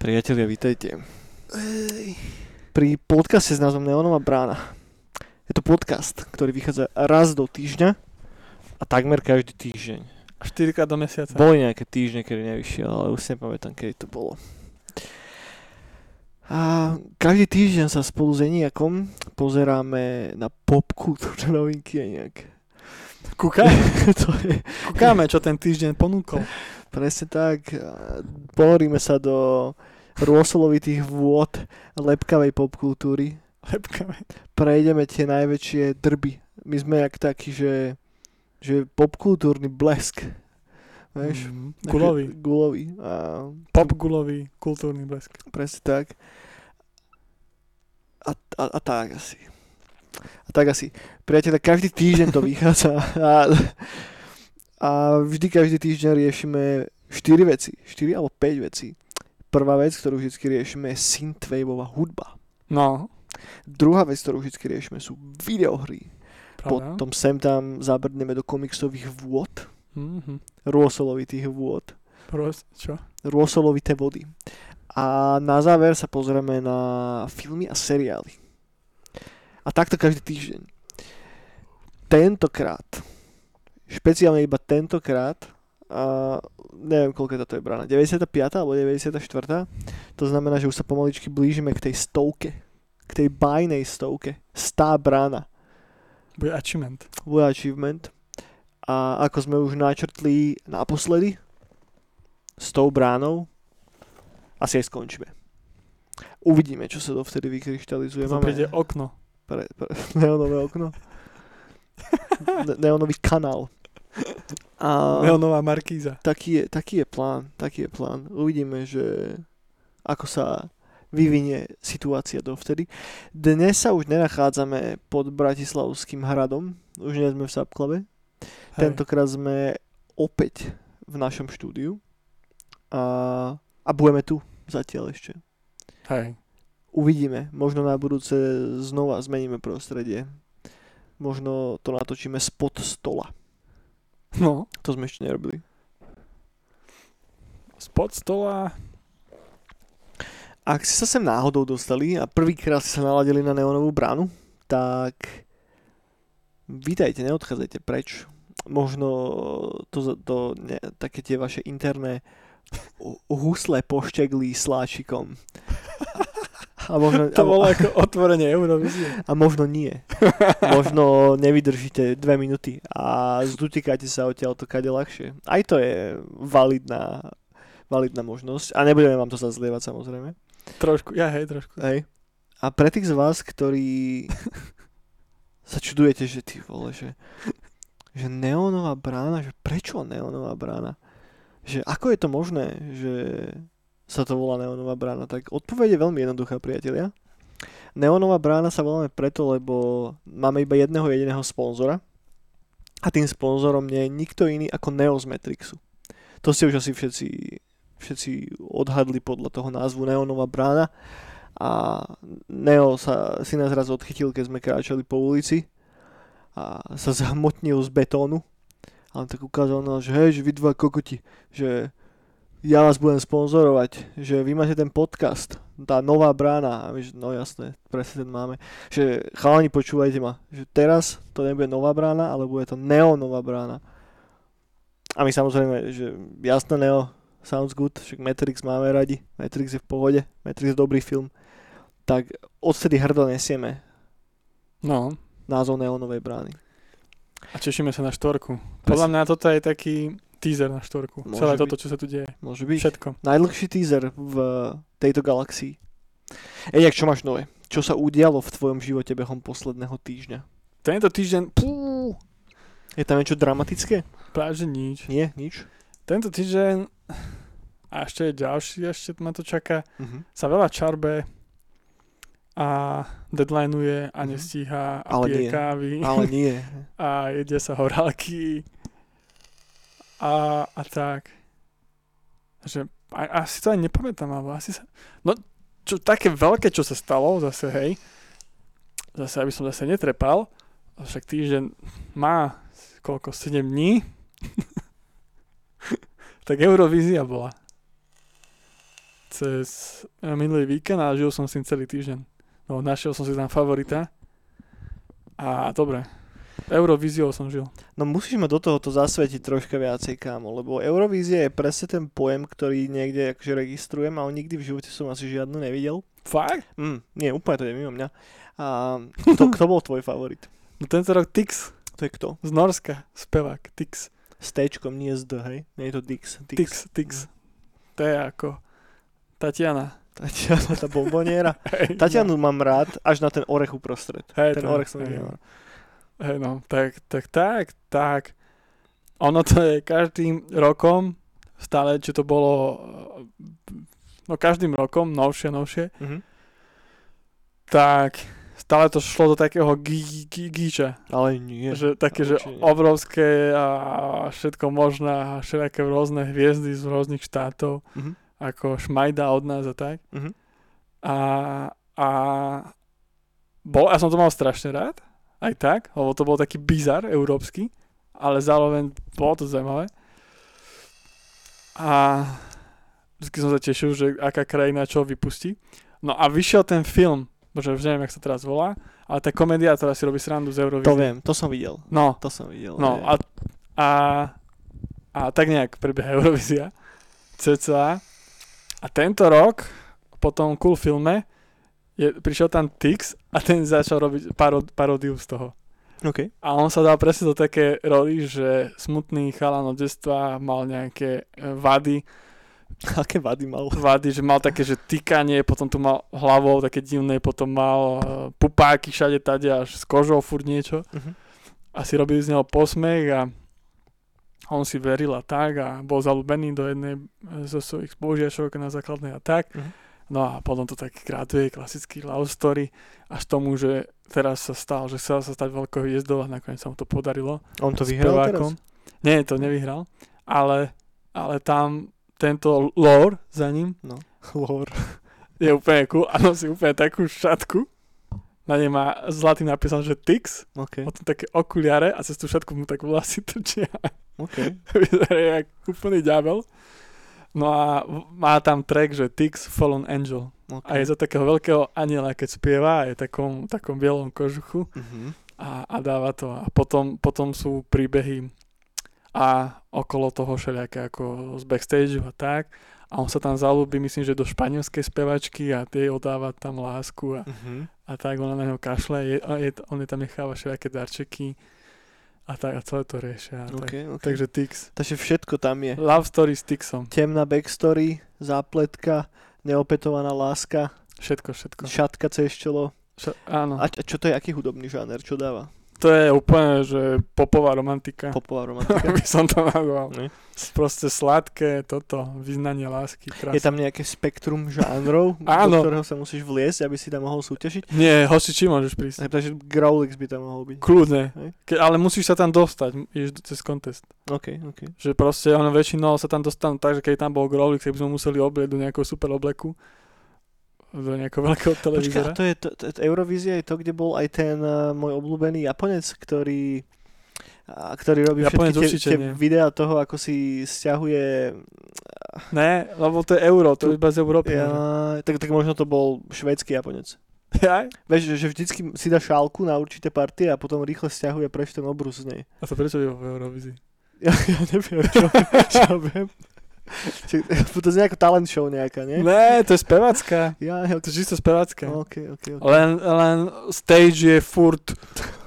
Priatelia, vítajte. Pri podcaste s názvom Neonová brána. Je to podcast, ktorý vychádza raz do týždňa a takmer každý týždeň. A 4 krát do mesiaca. Boli nejaké týždne, kedy nevyšiel, ale už si nepamätám, kedy to bolo. A každý týždeň sa spolu s Eniakom pozeráme na pop kultúrne novinky a nejak. Kúkame, to je kúkame, čo ten týždeň ponúkol. presne tak. Ponoríme sa do rôsolovitých vôd lepkavej popkultúry. Lepkame. Prejdeme tie najväčšie drby. My sme jak taký, že, že popkultúrny blesk. Vieš? Mm, gulový. Gulový. A Pop gulový, kultúrny blesk. presne tak. A, a, a tak asi. A tak asi. Priateľe, každý týždeň to vychádza a, a vždy každý týždeň riešime 4 veci. 4 alebo 5 veci. Prvá vec, ktorú vždy riešime je synthwaveová hudba. No, Druhá vec, ktorú vždy riešime sú videohry. pravda. Potom sem tam zabrdneme do komiksových vôd. Mhm. Rôsolovitých vôd. Pros, čo? Rôsolovité vody. A na záver sa pozrieme na filmy a seriály. A takto každý týždeň. Tentokrát, špeciálne iba tentokrát, a neviem, koľko to je brána, 95. alebo 94. To znamená, že už sa pomaličky blížime k tej stovke. K tej bajnej stovke. Stá brána. Bude achievement. Bude achievement. A ako sme už načrtli naposledy s tou bránou, asi aj skončíme. Uvidíme, čo sa dovtedy vykryštalizuje. Potom príde okno. pre, pre, neonové okno. Ne, neonový kanál. A Neonová markíza. taký je, taký je plán. Taký je plán. Uvidíme, že ako sa vyvinie situácia dovtedy. Dnes sa už nenachádzame pod Bratislavským hradom. Už nie sme v Sapklave. Tentokrát sme opäť v našom štúdiu. A, a budeme tu zatiaľ ešte. Hej. Uvidíme. Možno na budúce znova zmeníme prostredie. Možno to natočíme spod stola. No, To sme ešte nerobili. spod stola. Ak ste sa sem náhodou dostali a prvýkrát ste sa naladili na neonovú bránu, tak vítajte, neodchádzajte preč. Možno to, to ne, také tie vaše interné hu- husle pošťaglí sláčikom. A možno, To a- bolo ako otvorenie Eurovízie. A možno nie. Možno nevydržíte dve minúty a zdutíkate sa odtiaľ to kade ľahšie. Aj to je validná, validná možnosť. A nebudeme vám to zazlievať samozrejme. Trošku, ja hej, trošku. Hej. A pre tých z vás, ktorí sa čudujete, že ty vole, že, že neónová brána, že prečo neónová brána? Že ako je to možné, že sa to volá neónová brána? Tak odpoveď je veľmi jednoduchá, priatelia. Neónová brána sa voláme preto, lebo máme iba jedného jediného sponzora a tým sponzorom nie je nikto iný ako Neo z Matrixu. To ste už asi všetci, všetci odhadli podľa toho názvu Neónová brána a Neo sa si nás raz odchytil, keď sme kráčali po ulici a sa zhmotnil z betónu a on tak ukázal na nás, že hej, že vy dva kokoti, že ja vás budem sponzorovať, že vy máte ten podcast, tá nová brána. A my, no jasné, presne ten máme. Že chalani, počúvajte ma, že teraz to nebude nová brána, ale bude to neonová brána. A my samozrejme, že jasné Neo, sounds good, však Matrix máme radi, Matrix je v pohode, Matrix je dobrý film. Tak odtedy hrdo nesieme No, názov neonovej brány. a tešíme sa na štvorku. Podľa mňa toto je taký teaser na štvorku. Môže Celé byť. toto, čo sa tu deje. Môže byť. Všetko. Najdlhší teaser v tejto galaxii. Ej, jak čo máš nové? Čo sa udialo v tvojom živote behom posledného týždňa? Tento týždeň, pú, Je tam niečo dramatické? práve že nič. Nie, nič. Tento týždeň, a ešte je ďalší, ešte ma to čaká, Mhm. sa veľa čarbe a deadlineuje a Mhm. nestíha a Ale pije nie. kávy Ale nie. a jedia sa horálky a, a tak. Že, a, asi to aj nepamätám, alebo asi sa... No, čo, také veľké, čo sa stalo, zase hej, zase, aby som zase netrepal, však týždeň má koľko, 7 dní, tak Eurovízia bola. Cez eh, minulý víkend a žil som s tým celý týždeň. No, našiel som si tam favorita. A dobre, Eurovíziou som žil. No musíš ma do tohoto zasvetiť troška viacej, kámo, lebo Eurovízia je presne ten pojem, ktorý niekde akože registrujem, ale nikdy v živote som asi žiadnu nevidel. Fakt? Mm, nie, úplne to je mimo mňa. A kto, kto bol tvoj favorit? No tento rok Tix To je kto? z Norska, spevák Tix. S Tčkom, nie s D, hej? Nie je to Dix. Tix, Tix. To je ako Tatiana. Tatiana, tá bomboniera. Hej, Tatianu mám rád, až na ten orech uprostred. Hej, ten to- orech som hej, nemal. Hej, no, tak, tak, tak, tak. Ono to je každým rokom, stále, či to bolo, no každým rokom, novšie, novšie, Mhm. tak stále to šlo do takého gí, gí, gíča. Ale nie. Že také, že nie. obrovské a všetko možné a všelijaké rôzne hviezdy z rôznych štátov, Mhm. Ako Šmajda od nás a tak. Mhm. A, a bol, ja som to mal strašne rád, aj tak, lebo to bol taký bizar európsky, ale zároveň bolo to zaujímavé. A vždy som sa tešil, že aká krajina čo vypustí. No a vyšiel ten film, bože, už neviem, jak sa teraz volá, ale tá komédia, ktorá si robí srandu z Eurovízie. To viem, to som videl. No, To som videl. No a, a, a tak nejak prebieha Eurovízia cca. A tento rok, po tom cool filme, je, prišiel tam Tix a ten začal robiť parod, paródiu z toho. OK. A on sa dal presne do také roli, že smutný chalan od detstva mal nejaké e, vady, Aké vady mal? vady, že mal také, že tykanie, potom tu mal hlavou také divné, potom mal e, pupáky všade tade až s kožou furt niečo Mhm. a si robili z neho posmech a on si veril a tak a bol zalúbený do jednej zo svojich spolužiačok na základnej a tak. Mhm. No a potom to tak graduje, klasický love story, až tomu, že teraz sa stal, že chcel sa stať veľkou hviezdou a nakoniec sa mu to podarilo. On to vyhral teraz? Nie, to nevyhral, ale, ale tam tento lore za ním No. Lore. je úplne cool a nosí úplne takú šatku. Na nej má zlatým napísané, že Tix, OK. potom také okuliare a cez tú šatku mu tak vlasy trčia. OK. Vyzerá jak úplný ďabel. No a má tam track, že Tix Fallen Angel. OK. A je za takého veľkého aniela, keď spieva, a je takom, takom bielom kožuchu Mhm. a, a dáva to. A potom, potom sú príbehy a okolo toho všelijaké ako z backstage a tak. A on sa tam zalúbi, myslím, že do španielskej spevačky a tie odáva tam lásku a, Mhm. A tak ona na neho kašle, je, je, on je tam necháva všelijaké darčeky a tak a celé to riešia. Tak, OK. takže Tix. Takže všetko tam je. Love story s Tixom. Temná backstory, zápletka, neopetovaná láska, Všetko, všetko. šatka cez čelo. Čo, áno. A čo to je, aký hudobný žáner? Čo dáva? To je úplne, že popová romantika. Popová romantika? by som to nazval. Ne? Proste sladké toto, vyznanie lásky. Krásne. Je tam nejaké spektrum žánrov, do Áno. ktorého sa musíš vliesť, aby si tam mohol súťažiť? Nie, hoci či môžeš prísť. Takže Growlix by tam mohol byť. Kľudne. Ke, ale musíš sa tam dostať, ideš cez kontest. OK, OK. Že proste ono väčšinou sa tam dostanú tak, že keď tam bol Growlix, tak by sme museli oblieť do nejakého super obleku do nejakého veľkého Počkaj, televízora. a to je, to, to, Eurovízia je to, kde bol aj ten uh, môj obľúbený Japonec, ktorý a, ktorý robí Japonec všetky tie, tie videá toho, ako si stiahuje Ne, lebo to je euro, to je iba z Európy. ja, tak, tak možno to bol švédsky Japonec. Jaj? Vieš, že, že vždycky si dá šálku na určité partie a potom rýchle stiahuje preč ten obrus z nej. A to prečo je v Eurovízii? Ja, ja neviem, čo, čo viem. To je nejaká talent show nejaká, nie? Ne, to je spevacká. Ja, To je čisto spevacká. OK, OK, OK. Len, len stage je furt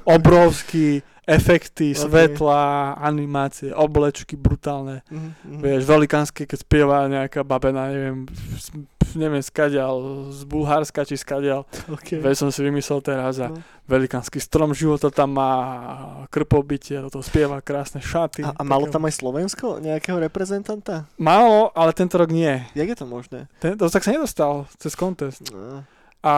obrovský, efekty, Ok. svetla, animácie, oblečky brutálne. Mhm, mhm. Vieš, velikánske, keď spieva nejaká babena, neviem, neviem, skadial, z Bulharska či skadial. OK. Veď som si vymyslel teraz a No. velikánsky strom života tam má, krpobytie, to spieva krásne šaty. A, a malo tam aj Slovensko nejakého reprezentanta? Málo, ale tento rok nie. Jak je to možné? Ten, to tak sa nedostal cez kontest. No. A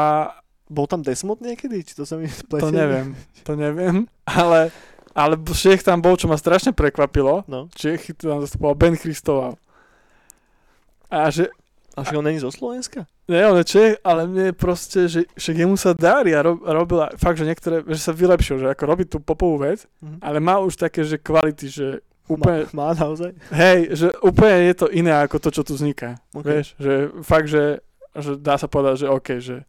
Bol tam Desmod niekedy? Či to sa mi spletie? to neviem, to neviem, ale, ale Čech tam bol, čo ma strašne prekvapilo. No. Čech tam zastupoval Ben Christoval. A že A že on není zo Slovenska? Nie, on je Čech, ale mne je proste, že však jemu sa darí a rob, robil aj- fakt, že niektoré, že sa vylepšil, že ako robí tú popovú vec, Mhm. ale má už také, že kvality, že úplne, Má, má naozaj? hej, že úplne je to iné ako to, čo tu vzniká. Ok. Vieš, že fakt, že, že dá sa povedať, že OK, že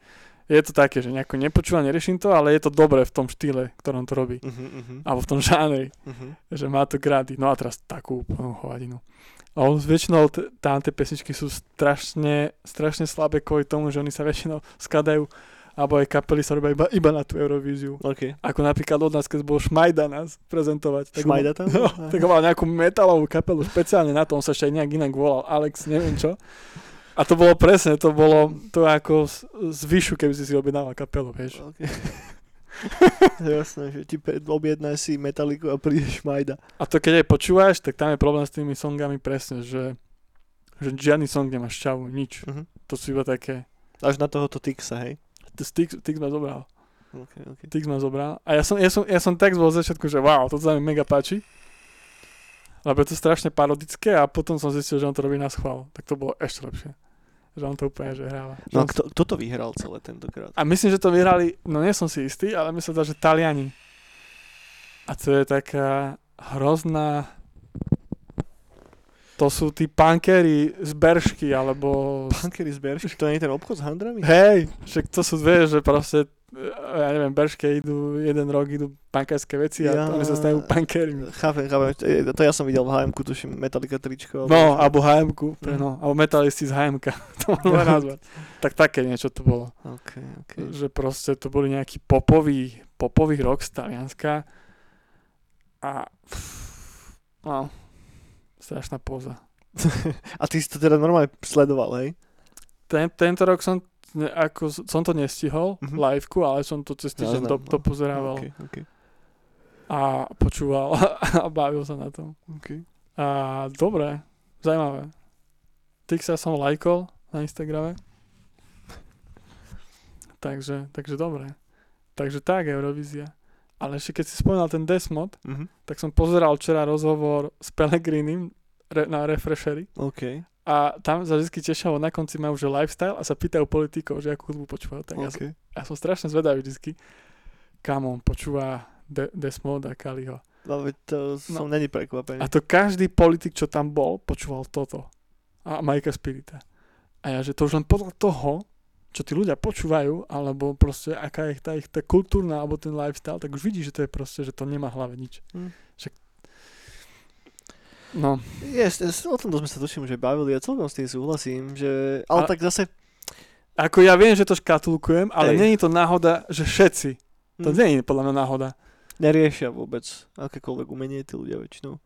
je to také, že nejako nepočúva, neriešim to, ale je to dobré v tom štýle, ktorom to robí. Uh-huh, uh-huh, Alebo v tom žánri, uh-huh. že má to grády. No a teraz takú úplnú hovadinu. A on väčšinou t- tam tie pesničky sú strašne, strašne slabé kvôli tomu, že oni sa väčšinou skladajú alebo aj kapely sa robia iba, iba na tú Eurovíziu. OK. Ako napríklad od nás, keď bol Šmajda nás prezentovať. Tak Šmajda tam? No, tak mal nejakú metalovú kapelu špeciálne na to, on sa ešte aj nejak inak volal, Alex, neviem čo. A to bolo presne, to bolo to ako z, z vyšu, keby si si objednával kapelu, vieš. OK. Jasné, že ti objednáš si metaliku a príde Šmajda. A to keď aj počúvaš, tak tam je problém s tými songami presne, že, že žiadny song nemá šťavu, nič. Uh-huh. To sú iba také, Až na tohoto Tixa, hej? to Styx, Styx ma zobral. OK, OK. Tix ma zobral. A ja som, ja som, ja som text bol začiatku, že wow, toto sa mi mega páči. Lebo je to strašne parodické a potom som zistil, že on to robí na schvál. Tak to bolo ešte lepšie. Že on to úplne, že hráva. No a kto, kto to vyhral celé tentokrát? A myslím, že to vyhrali, no nie som si istý, ale myslím že Taliani. A to je taká hrozná... To sú tí punkery z Beršky, alebo... Punkery z Beršky? To nie je ten obchod s handrami? Hej, však to sú dve, že proste, e, ja neviem, Berške idú, jeden rok idú punkerské veci a Ja- oni sa stajú punkermi. Chápem, chápem. To, je- to ja som videl v HM-ku, tuším, Metallica tričko. No, alebo Mhm. no, alebo metalisti z HM-ka, to môžeme nazvať. Tak také niečo to bolo. OK, OK. Že proste to boli nejaký popový, popový rok z Talianska a no, strašná póza. A ty si to teda normálne sledoval, hej? Ten, tento rok som, ako, som to nestihol, Mhm. mm-hmm. liveku, ale som to cez týždeň Jaznam, to, to no. pozerával OK, OK. a počúval a bavil sa na tom. OK. A dobre, zaujímavé. Tixa som lajkol na Instagrame. takže, takže dobre. Takže tak, Eurovízia. Ale ešte keď si spomínal ten Desmod, Mhm. tak som pozeral včera rozhovor s Pelegrinim re, na Refreshery OK. a tam sa vždy tešilo, na konci majú že lifestyle a sa pýtajú politikov, že akú hudbu počúvajú. Tak ja, som, OK. ja som strašne zvedavý vždy, kam on počúva De, Desmod a Kaliho. No, veď to som není prekvapený. A to každý politik, čo tam bol, počúval toto. A Majka Spirita. A ja, že to už len podľa toho, čo tí ľudia počúvajú, alebo proste aká je tá ich tá kultúrna, alebo ten lifestyle, tak už vidíš, že to je proste, že to nemá hlave nič. Hm. Však... No, Yes, yes, o tom sme sa tuším, že bavili a celkom s tým súhlasím, že... Ale A- tak zase... ako ja viem, že to škatulkujem, ale Hej. není to náhoda, že všetci. To hm, nie je podľa mňa náhoda. Neriešia vôbec akékoľvek umenie tí ľudia väčšinou.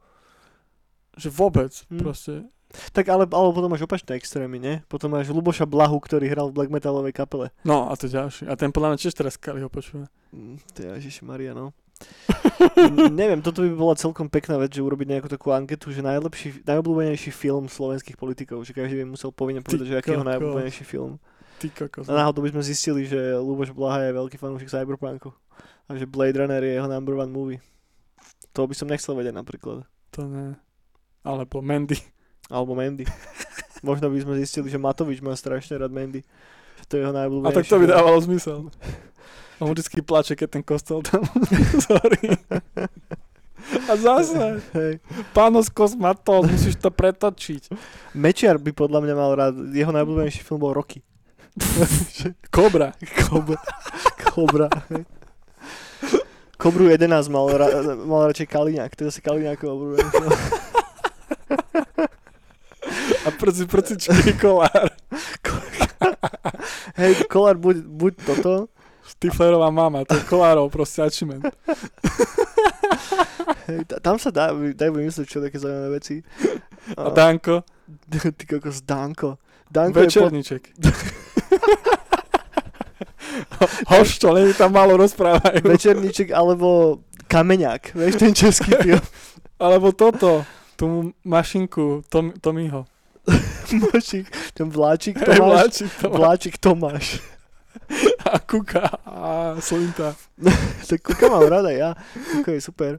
Že vôbec, Hm. proste. Tak ale, ale potom máš opačné extrémy, ne? Potom máš Luboša Blahu, ktorý hral v black metalovej kapele. No, a to ďalší. A ten podľa mňa tiež teraz Kali ho počúva. Mm, To je Maria, no. Neviem, toto by bola celkom pekná vec, že urobiť nejakú takú anketu, že najlepší, najobľúbenejší film slovenských politikov, že každý by musel povinne povedať, že aký je najobľúbenejší film. Ty kokos. A náhodou by sme zistili, že Luboš Blaha je veľký fanúšik Cyberpunku. A že Blade Runner je jeho number one movie. To by som nechcel vedieť napríklad. To ne. Alebo Mandy. Alebo Mandy. Možno by sme zistili, že Matovič má strašne rád Mandy. Že to je jeho A najobľúbenejší tak to by dávalo zmysel. On vždycky plače, keď ten kostol tam Sorry. A zase, Hej. pános kosmatos, musíš to pretočiť. Mečiar by podľa mňa mal rád, jeho najobľúbenejší film bol Rocky. Kobra. Kobra. Kobra. hej. Kobru 11 mal, ra, mal radšej Kaliňák, to je zase Kaliňákov obľúbený. A prci, prcičky kolár. Hej, Kolár, buď, buď toto, Stiflerová mama, to je kolárov proste achievement. hej, ta- tam sa dá, dajú vymyslieť čo také zaujímavé veci. A Danko, Ty kokos, Danko. Danko je po, večerníček. Hošto, nech tam málo rozprávajú. večerníček alebo Kameňák, vieš, ten český film. Alebo toto, tú mašinku Tom, Tomího. Mošik, ten vláčik Tomáš. vláčik Tomáš. Vláčik Tomáš. A Kuka a Slinta. Tak Kuka mám rada ja. Kuka je super.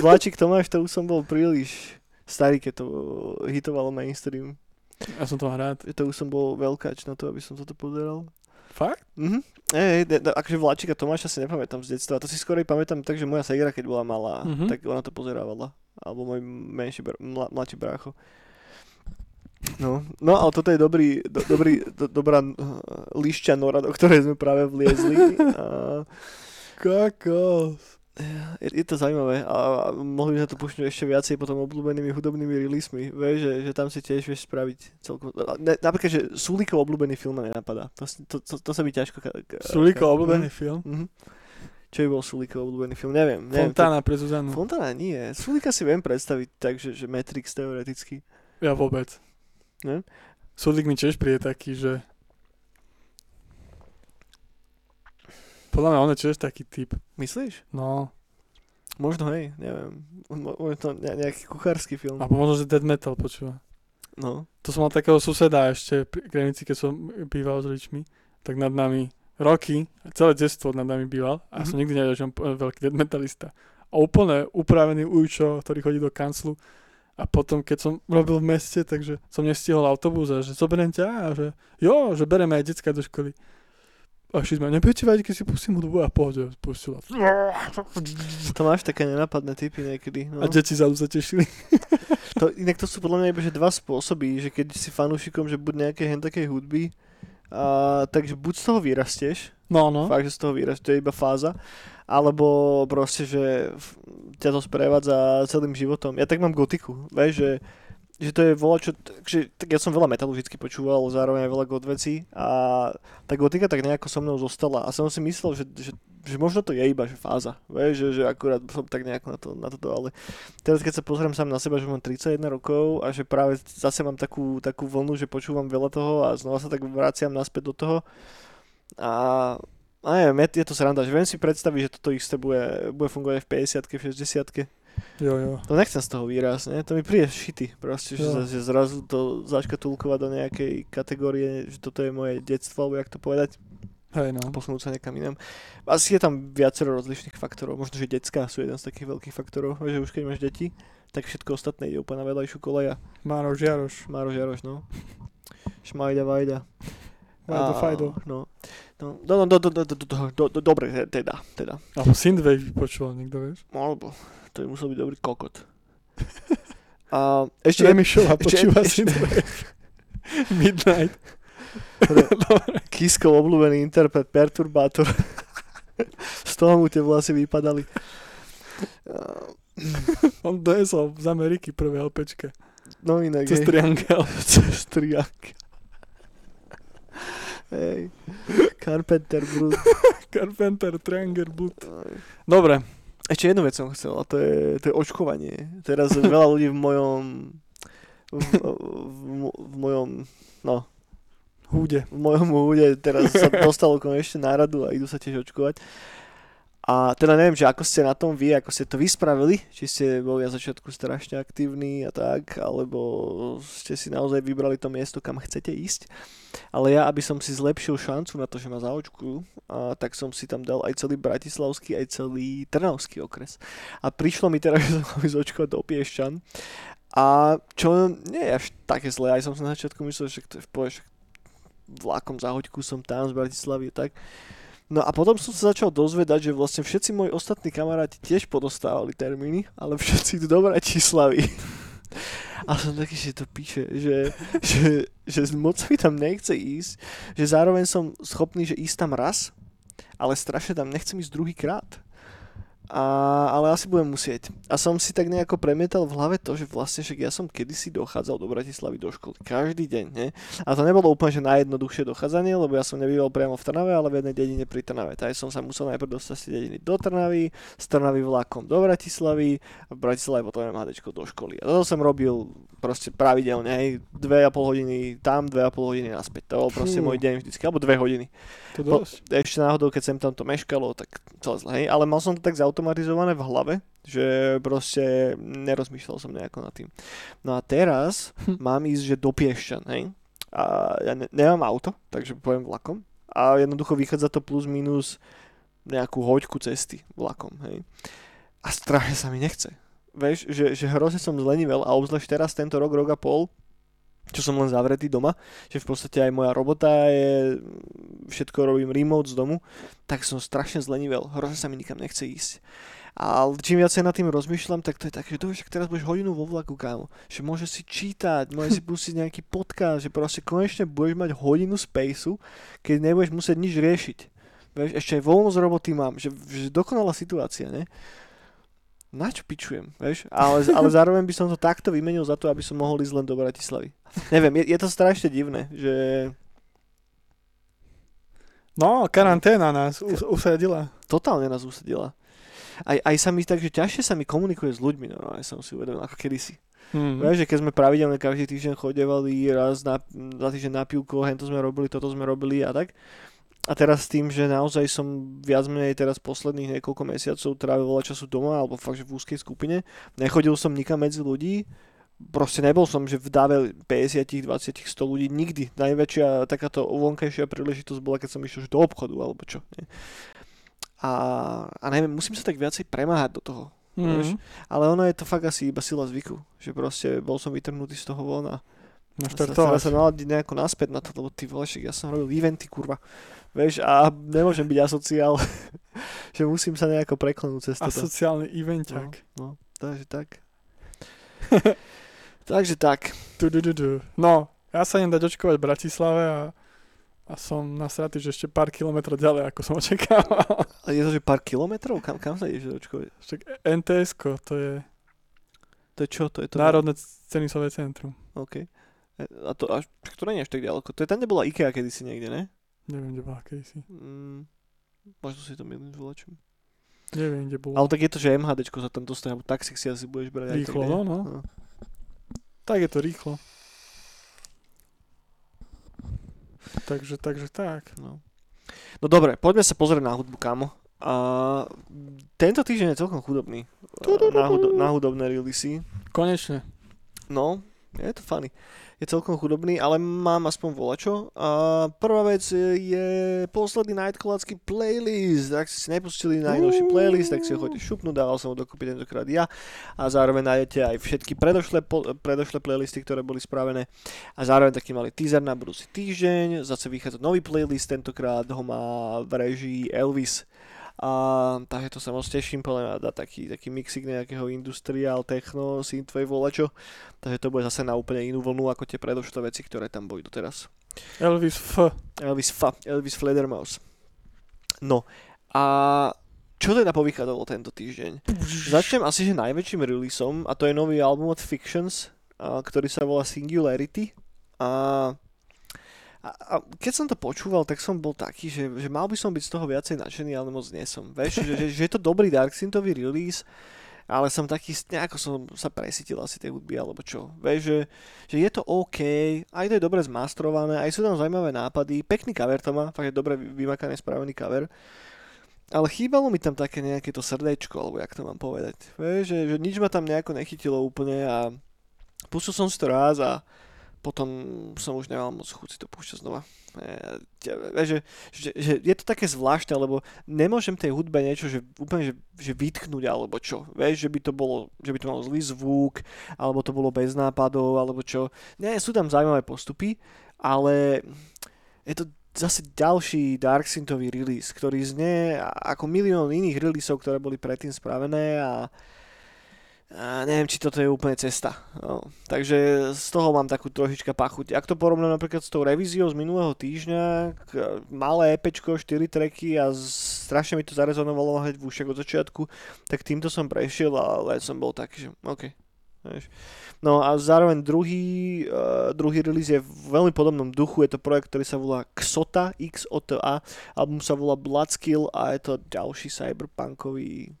Vláčik Tomáš, to už som bol príliš starý, keď to hitovalo mainstream. Ja som to mal rád. Že to už som bol veľkáč na to, aby som toto pozeral. Fakt? Mhm. Ej, ne, akože Vláčika Tomáša si nepamätám z detstva. To si skôr pamätám tak, že moja segra, keď bola malá, Mhm. tak ona to pozerávala. Alebo môj menší, br- mla, mladší brácho. No, no, ale toto je dobrý, do, dobrý, do, dobrá uh, lišťa nora, do ktorej sme práve vliezli. A, Kokos. je, je to zaujímavé a, a mohli by sme to pušťať ešte viacej potom obľúbenými hudobnými release'mi. Vieš, že, že tam si tiež vieš spraviť celkom... Ne, napríklad, že Sulíkov obľúbený film ma nenapadá. To, to, to, to sa mi ťažko... Ka, ka, Sulíko ka- obľúbený film. Mhm. Čo by bol Sulíkov obľúbený film? Neviem. neviem Fontana pre To, Zuzanu. Fontana nie. Sulíka si viem predstaviť tak, že, že Matrix teoreticky. Ja vôbec. Ne? Sulík mi tiež príde taký, že... Podľa mňa on je tiež taký typ. Myslíš? No. Možno hej, neviem. Mo- Možno ne- nejaký kuchársky film. Alebo možno, že dead metal počúva. No. To som mal takého suseda ešte pri Krenici, keď som býval s rodičmi. Tak nad nami roky, celé detstvo nad nami býval a Mhm. som nikdy nevedel, že on veľký dead metalista. A úplne upravený ujčo, ktorý chodí do kanclu. A potom, keď som robil v meste, takže som nestihol autobus a že zoberiem ťa a že jo, že bereme aj decka do školy. A šli sme, nebudete vadiť, keď si pustím hudbu a pohode, pustila. To máš také nenápadné typy niekedy. No. A deti zadu sa tešili. To, inak to sú podľa mňa iba že dva spôsoby, že keď si fanúšikom, že buď nejakej hen takej hudby, a, takže buď z toho vyrastieš, No, no. fakt, že z toho vyrastieš, to je iba fáza, alebo proste, že ťa to sprevádza celým životom. Ja tak mám gotiku, vieš, že, že to je voľa čo, že, tak ja som veľa metalu vždy počúval, zároveň aj veľa god vecí. A tá gotika tak nejako so mnou zostala. A som si myslel, že, že, že možno to je iba že fáza, vieš, že, že akurát som tak nejako na to, na toto, ale teraz keď sa pozriem sám na seba, že mám 31 rokov a že práve zase mám takú, takú vlnu, že počúvam veľa toho a znova sa tak vraciam naspäť do toho. A a je, je to sranda, že viem si predstaviť, že toto isté bude, bude fungovať v 50 v 60 Jo, jo. To nechcem z toho výraz, ne? To mi príde šity, proste, že, že zrazu to zaškatulkovať do nejakej kategórie, že toto je moje detstvo, alebo jak to povedať, Hej, no. posunúť sa niekam inám. Asi je tam viacero rozličných faktorov, možno, že detská sú jeden z takých veľkých faktorov, že už keď máš deti, tak všetko ostatné ide úplne na vedľajšiu koleja. Máro Žiaroš. Máro Žiaroš, no. Šmajda Vajda. A- Fajdo. No. No, no, no, do, do, do, do, do, do, do, dobre, teda, teda. Alebo Synthwave počúval niekto, vieš? Alebo, to by musel byť dobrý kokot. A ešte, ešte- počúva ešte- Synthwave. Midnight. Kiskov obľúbený interpret Perturbátor. Z toho mu tie vlasy vypadali. On donesol z Ameriky prvé LPčke. No inak, Cez. Triangel. Cez triangle. Hej. Carpenter Brut. Carpenter, Triangle, Boot. Dobre. Ešte jednu vec som chcel, a to je, to je očkovanie. Teraz veľa ľudí v mojom v, v, v mojom no, Húde. v mojom úde teraz sa dostalo konečne náradu a idú sa tiež očkovať. A teda neviem, že ako ste na tom vy, ako ste to vyspravili, či ste boli na začiatku strašne aktívni a tak, alebo ste si naozaj vybrali to miesto, kam chcete ísť. Ale ja, aby som si zlepšil šancu na to, že ma zaočkujú, a tak som si tam dal aj celý Bratislavský, aj celý Trnavský okres. A prišlo mi teraz, že sa mám ísť očkovať do Piešťan. A čo nie je až také zlé, aj som si na začiatku myslel, že to je v vlakom za hoďku som tam z Bratislavy tak. No a potom som sa začal dozvedať, že vlastne všetci moji ostatní kamaráti tiež podostávali termíny, ale všetci do Bratislavy. A som taký, že to píše, že, že, že moc mi tam nechce ísť, že zároveň som schopný, že ísť tam raz, ale strašne tam nechcem ísť druhý krát. A, ale asi budem musieť. A som si tak nejako premietal v hlave to, že vlastne však ja som kedysi dochádzal do Bratislavy do školy. Každý deň, ne? A to nebolo úplne, že najjednoduchšie dochádzanie, lebo ja som nebýval priamo v Trnave, ale v jednej dedine pri Trnave. Takže som sa musel najprv dostať z dediny do Trnavy, z Trnavy vlakom do Bratislavy a v Bratislave potom MHDčko do školy. A toto som robil proste pravidelne, hej, dve a pol hodiny tam, dve a pol hodiny naspäť. To bol proste Fú. môj deň vždycky, alebo dve hodiny. To Po-. Ešte náhodou, keď sem tam to meškalo, tak celé zle, hej. Ale mal som to tak zautomatizované v hlave, že proste nerozmýšľal som nejako nad tým. No a teraz Hm. mám ísť, že do Piešťan, hej. A ja ne- nemám auto, takže pojem vlakom. A jednoducho vychádza to plus minus nejakú hoďku cesty vlakom, hej. A strašne sa mi nechce. Vieš, že, že hrozne som zlenivel a obzvlášť teraz tento rok, rok a pol, čo som len zavretý doma, že v podstate aj moja robota je, všetko robím remote z domu, tak som strašne zlenivel, hrozne sa mi nikam nechce ísť. A čím viac nad tým rozmýšľam, tak to je také, že to však teraz budeš hodinu vo vlaku, kámo. Že môžeš si čítať, môžeš si pustiť nejaký podcast, že proste konečne budeš mať hodinu spaceu, keď nebudeš musieť nič riešiť. Vieš, ešte aj voľnosť roboty mám, že, že dokonalá situácia, ne? Na čo pičujem, vieš? Ale, ale zároveň by som to takto vymenil za to, aby som mohol ísť len do Bratislavy. Neviem, je, je to strašne divné, že... No, karanténa nás us- usadila. Totálne nás usadila aj, aj sa mi tak, že ťažšie sa mi komunikuje s ľuďmi, no aj som si uvedomil, ako kedysi. Mm. Vieš, že keď sme pravidelne každý týždeň chodevali raz na, za týždeň na pivko, hento sme robili, toto sme robili a tak. A teraz s tým, že naozaj som viac menej teraz posledných niekoľko mesiacov trávil veľa času doma, alebo fakt, že v úzkej skupine, nechodil som nikam medzi ľudí, proste nebol som, že v dáve 50, 20, 100 ľudí nikdy. Najväčšia takáto vonkajšia príležitosť bola, keď som išiel do obchodu, alebo čo. Nie? a, a neviem, musím sa tak viacej premáhať do toho. Mm-hmm. Vieš? Ale ono je to fakt asi iba sila zvyku, že proste bol som vytrhnutý z toho von a Naštartovať. sa naladiť nejako naspäť na to, lebo ty vole, ja som robil eventy, kurva. Vieš, a nemôžem byť asociál, že musím sa nejako preklenúť cez toto. Asociálny eventák. No, no, takže tak. takže tak. Du, du, du, du. No, ja sa idem dať očkovať v Bratislave a a som nasratý, že ešte pár kilometrov ďalej, ako som očakával. A je to, že pár kilometrov? Kam, kam sa ideš očkovať? Však nts to je... To je čo? To je to? Národné cenisové centrum. OK. E, a to, až, to nie je až tak ďaleko. To je tam, kde bola IKEA kedysi niekde, ne? Neviem, kde bola kedysi. Mm, možno si to milím s volačom. Neviem, kde bola. Ale tak je to, že MHDčko sa tam dostane, alebo taxík si asi budeš brať. Rýchlo, no, no, no. Tak je to rýchlo. Takže, takže tak. No. no dobre, poďme sa pozrieť na hudbu, kámo. A tento týždeň je celkom chudobný na, hudo- na hudobné releasy. Konečne. No, je to funny je celkom chudobný, ale mám aspoň volačo. A prvá vec je posledný Nightcladsky playlist. Ak ste si nepustili najnovší playlist, tak si ho chodite šupnúť, dával som ho dokopy tentokrát ja. A zároveň nájdete aj všetky predošlé, po, predošlé playlisty, ktoré boli spravené. A zároveň taký malý teaser na budúci týždeň. Zase vychádza nový playlist, tentokrát ho má v režii Elvis a takže to sa moc teším, podľa mňa dá taký, taký mixik nejakého industriál, techno, synthwave, volačo. Takže to bude zase na úplne inú vlnu ako tie predošlé veci, ktoré tam boli doteraz. Elvis F. Elvis F. Elvis Fledermaus. No a čo teda povychádzalo tento týždeň? Začnem asi, že najväčším releaseom a to je nový album od Fictions, a, ktorý sa volá Singularity. A a, a keď som to počúval, tak som bol taký, že, že mal by som byť z toho viacej nadšený, ale moc nie som. Vieš, že, že, že je to dobrý Dark Synthový release, ale som taký, nejako som sa presítil asi tej hudby, alebo čo. Vieš, že, že je to OK, aj to je dobre zmastrované, aj sú tam zaujímavé nápady, pekný cover to má, fakt je dobre vymakaný, spravený cover. Ale chýbalo mi tam také nejaké to srdečko, alebo jak to mám povedať. Vieš, že, že nič ma tam nejako nechytilo úplne a pustil som si to raz a potom som už nemal moc chuť si to púšťať znova. E, že, že, že je to také zvláštne, lebo nemôžem tej hudbe niečo, že úplne, že, že vytknúť alebo čo. Vieš, že by to bolo, že by to malo zlý zvuk, alebo to bolo bez nápadov, alebo čo. Nie, sú tam zaujímavé postupy, ale je to zase ďalší Dark Synthový release, ktorý znie ako milión iných releaseov, ktoré boli predtým spravené a neviem, či toto je úplne cesta. No, takže z toho mám takú trošička pachuť. Ak to porovnám napríklad s tou revíziou z minulého týždňa, malé EPčko, 4 treky a strašne mi to zarezonovalo hneď v od začiatku, tak týmto som prešiel, ale som bol taký, že OK. No a zároveň druhý, uh, druhý release je v veľmi podobnom duchu, je to projekt, ktorý sa volá Xota, X-O-T-A, album sa volá Bloodskill a je to ďalší cyberpunkový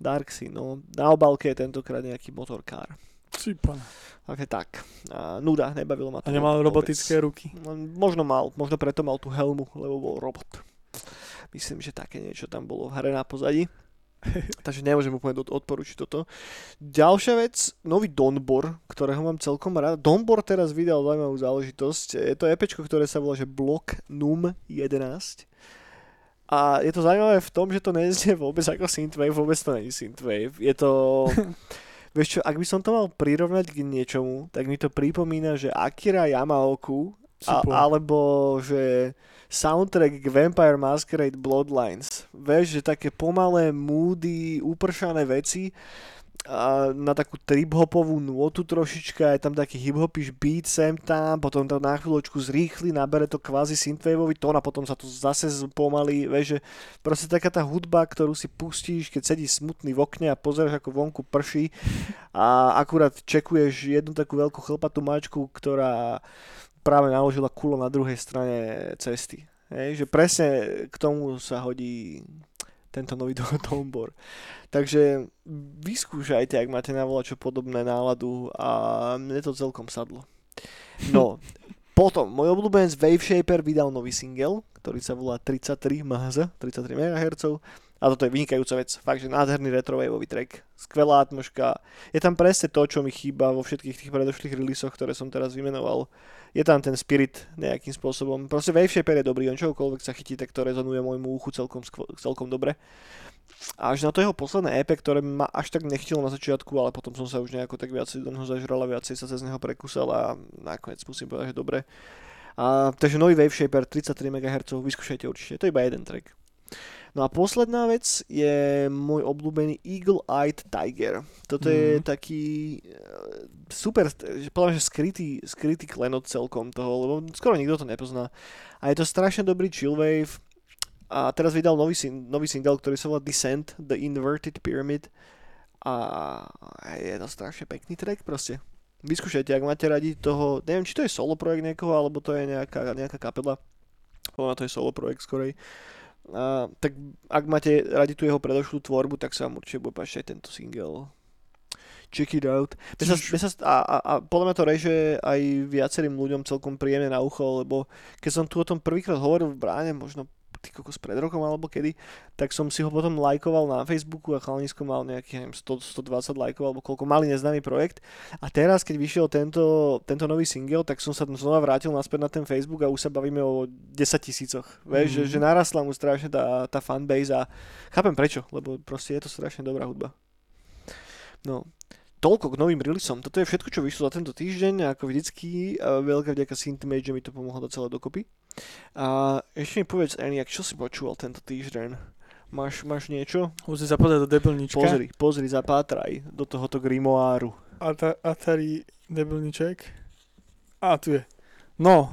Darksy, no na obálke je tentokrát nejaký motorkár. Cípane. Takže tak. A nuda, nebavilo ma to. A nemal robotické ruky. No, možno mal, možno preto mal tú helmu, lebo bol robot. Myslím, že také niečo tam bolo v hre na pozadí. Takže nemôžem úplne odporučiť toto. Ďalšia vec, nový Donbor, ktorého mám celkom rád. Donbor teraz vydal zaujímavú záležitosť. Je to EP, ktoré sa volá, že Block Num 11. A je to zaujímavé v tom, že to neznie vôbec ako synthwave, vôbec to není synthwave. Je to... Vieš čo, ak by som to mal prirovnať k niečomu, tak mi to pripomína, že Akira Yamaoku, a, alebo že soundtrack k Vampire Masquerade Bloodlines. Vieš, že také pomalé, moody, upršané veci na takú trip-hopovú nôtu trošička, je tam taký hip-hopiš beat sem tam, potom to na chvíľočku zrýchli, nabere to kvázi synthwaveový tón a potom sa to zase pomalí, vieš, že proste taká tá hudba, ktorú si pustíš, keď sedíš smutný v okne a pozeráš ako vonku prší a akurát čekuješ jednu takú veľkú chlpatú mačku, ktorá práve naložila kulo na druhej strane cesty. Hej, že presne k tomu sa hodí tento nový Tombor. Takže vyskúšajte, ak máte na čo podobné náladu a mne to celkom sadlo. No, potom, môj obľúbenec Wave Shaper vydal nový single, ktorý sa volá 33 MHz, 33 MHz a toto je vynikajúca vec, fakt, že nádherný retrowaveový track, skvelá atmoška, je tam presne to, čo mi chýba vo všetkých tých predošlých releasoch, ktoré som teraz vymenoval. Je tam ten spirit nejakým spôsobom. Proste Wave je dobrý, on čokoľvek sa chytí, tak to rezonuje môjmu uchu celkom, celkom dobre. Až na to jeho posledné EP, ktoré ma až tak nechtělo na začiatku, ale potom som sa už nejako tak viacej do neho zažral a viacej sa cez neho prekusal a nakoniec musím povedať, že dobre. A, takže nový Wave Shaper 33 MHz, vyskúšajte určite, to je iba jeden track. No a posledná vec je môj obľúbený Eagle Eyed Tiger. Toto mm. je Mhm. taký e, super, podľa že skrytý, skrytý klenot celkom toho, lebo skoro nikto to nepozná. A je to strašne dobrý chill wave. A teraz vydal nový, nový single, ktorý sa volá Descent, The Inverted Pyramid. A je to strašne pekný track proste. Vyskúšajte, ak máte radi toho, neviem, či to je solo projekt niekoho, alebo to je nejaká, nejaká kapela. Podľa to je solo projekt skorej. A, tak ak máte radi tú jeho predošlú tvorbu, tak sa vám určite bude páčiť aj tento single. Check it out. Mne sa, mne sa, a, a, a podľa mňa to reže aj viacerým ľuďom celkom príjemne na ucho, lebo keď som tu o tom prvýkrát hovoril v bráne, možno ty kokos pred rokom alebo kedy, tak som si ho potom lajkoval na Facebooku a chalanisko mal nejakých, neviem, 100, 120 lajkov alebo koľko malý neznámy projekt. A teraz, keď vyšiel tento, tento nový single, tak som sa znova vrátil naspäť na ten Facebook a už sa bavíme o 10 tisícoch. Vieš, mm-hmm. že, že narastla mu strašne tá, tá fanbase a chápem prečo, lebo proste je to strašne dobrá hudba. No, toľko k novým releaseom. Toto je všetko, čo vyšlo za tento týždeň. Ako vždycky, a veľká vďaka Synthmage, že mi to pomohlo dať celé dokopy. A ešte mi povedz, Eniak, čo si počúval tento týždeň? Máš, máš niečo? Musím sa pozrieť do debilnička. Pozri, pozri, zapátraj do tohoto grimoáru. Ata- Atari debilniček. A tu je. No.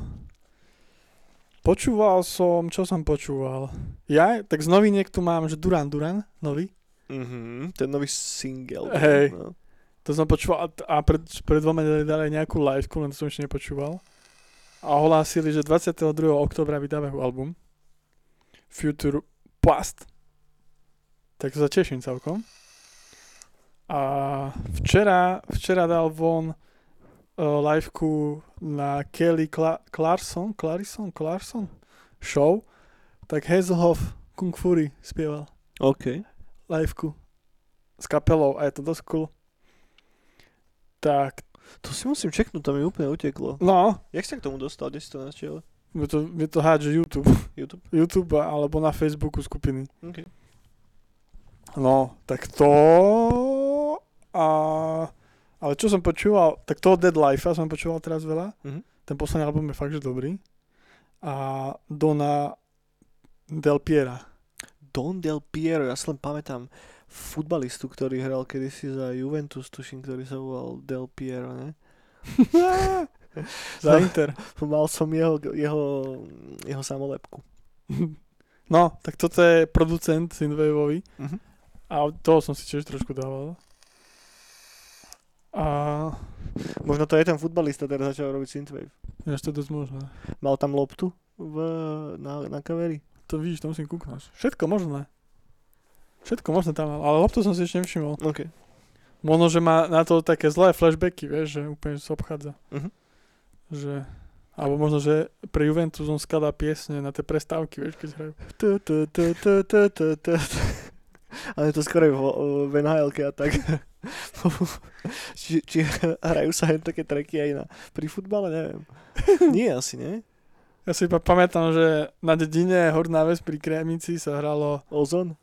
Počúval som, čo som počúval? Ja, tak z noviniek tu mám, že Duran Duran, nový. Mhm, ten nový single. Hej. No. To som počúval a- pred, pred dvoma dali, nejakú live, len to som ešte nepočúval. A ohlásili, že 22. oktobra vydávajú album. Future Past. Tak to sa teším celkom. A včera, včera dal von uh, liveku na Kelly Cla- Clarkson, Clarkson, Clarkson show, tak Hazelhoff Kung Fury spieval OK. liveku s kapelou a je to dosť cool. Tak, To si musím čeknúť, to mi úplne uteklo. no, Jak sa k tomu dostal? Kde si to našiel? je to, je to hádže YouTube, YouTube? YouTube alebo na Facebooku skupiny. OK. No, tak to a... Ale čo som počúval, tak toho Dead Life som počúval teraz veľa. Mhm. Ten posledný album je fakt, že dobrý. A Dona Del Piera. Don Del Piero, ja si len pamätám futbalistu, ktorý hral kedysi za Juventus, tuším, ktorý sa volal Del Piero, ne? Za Inter. Mal som jeho, jeho, jeho samolepku. No, tak toto je producent synthwaveový. Mhm. A toho som si tiež trošku dával. A Možno to je ten futbalista, ktorý začal robiť synthwave. Ináč to je dosť možné. Mal tam loptu v, na, na kaveri. To vidíš, to musím kúknúť. Všetko možné. Všetko možné tam mal, ale loptu som si ešte nevšimol. OK. Možno, že má na to také zlé flashbacky, vieš, že úplne sa obchádza. Mhm. Že, alebo možno, že pre Juventus on skladá piesne na tie prestávky, vieš, keď hrajú. Ale to skoro v, nhl a tak. či, či hrajú sa len také treky aj na, pri futbale, neviem. Nie asi, nie? Ja si iba pamätám, že na dedine Horná Ves pri Kremici sa hralo, Ozon?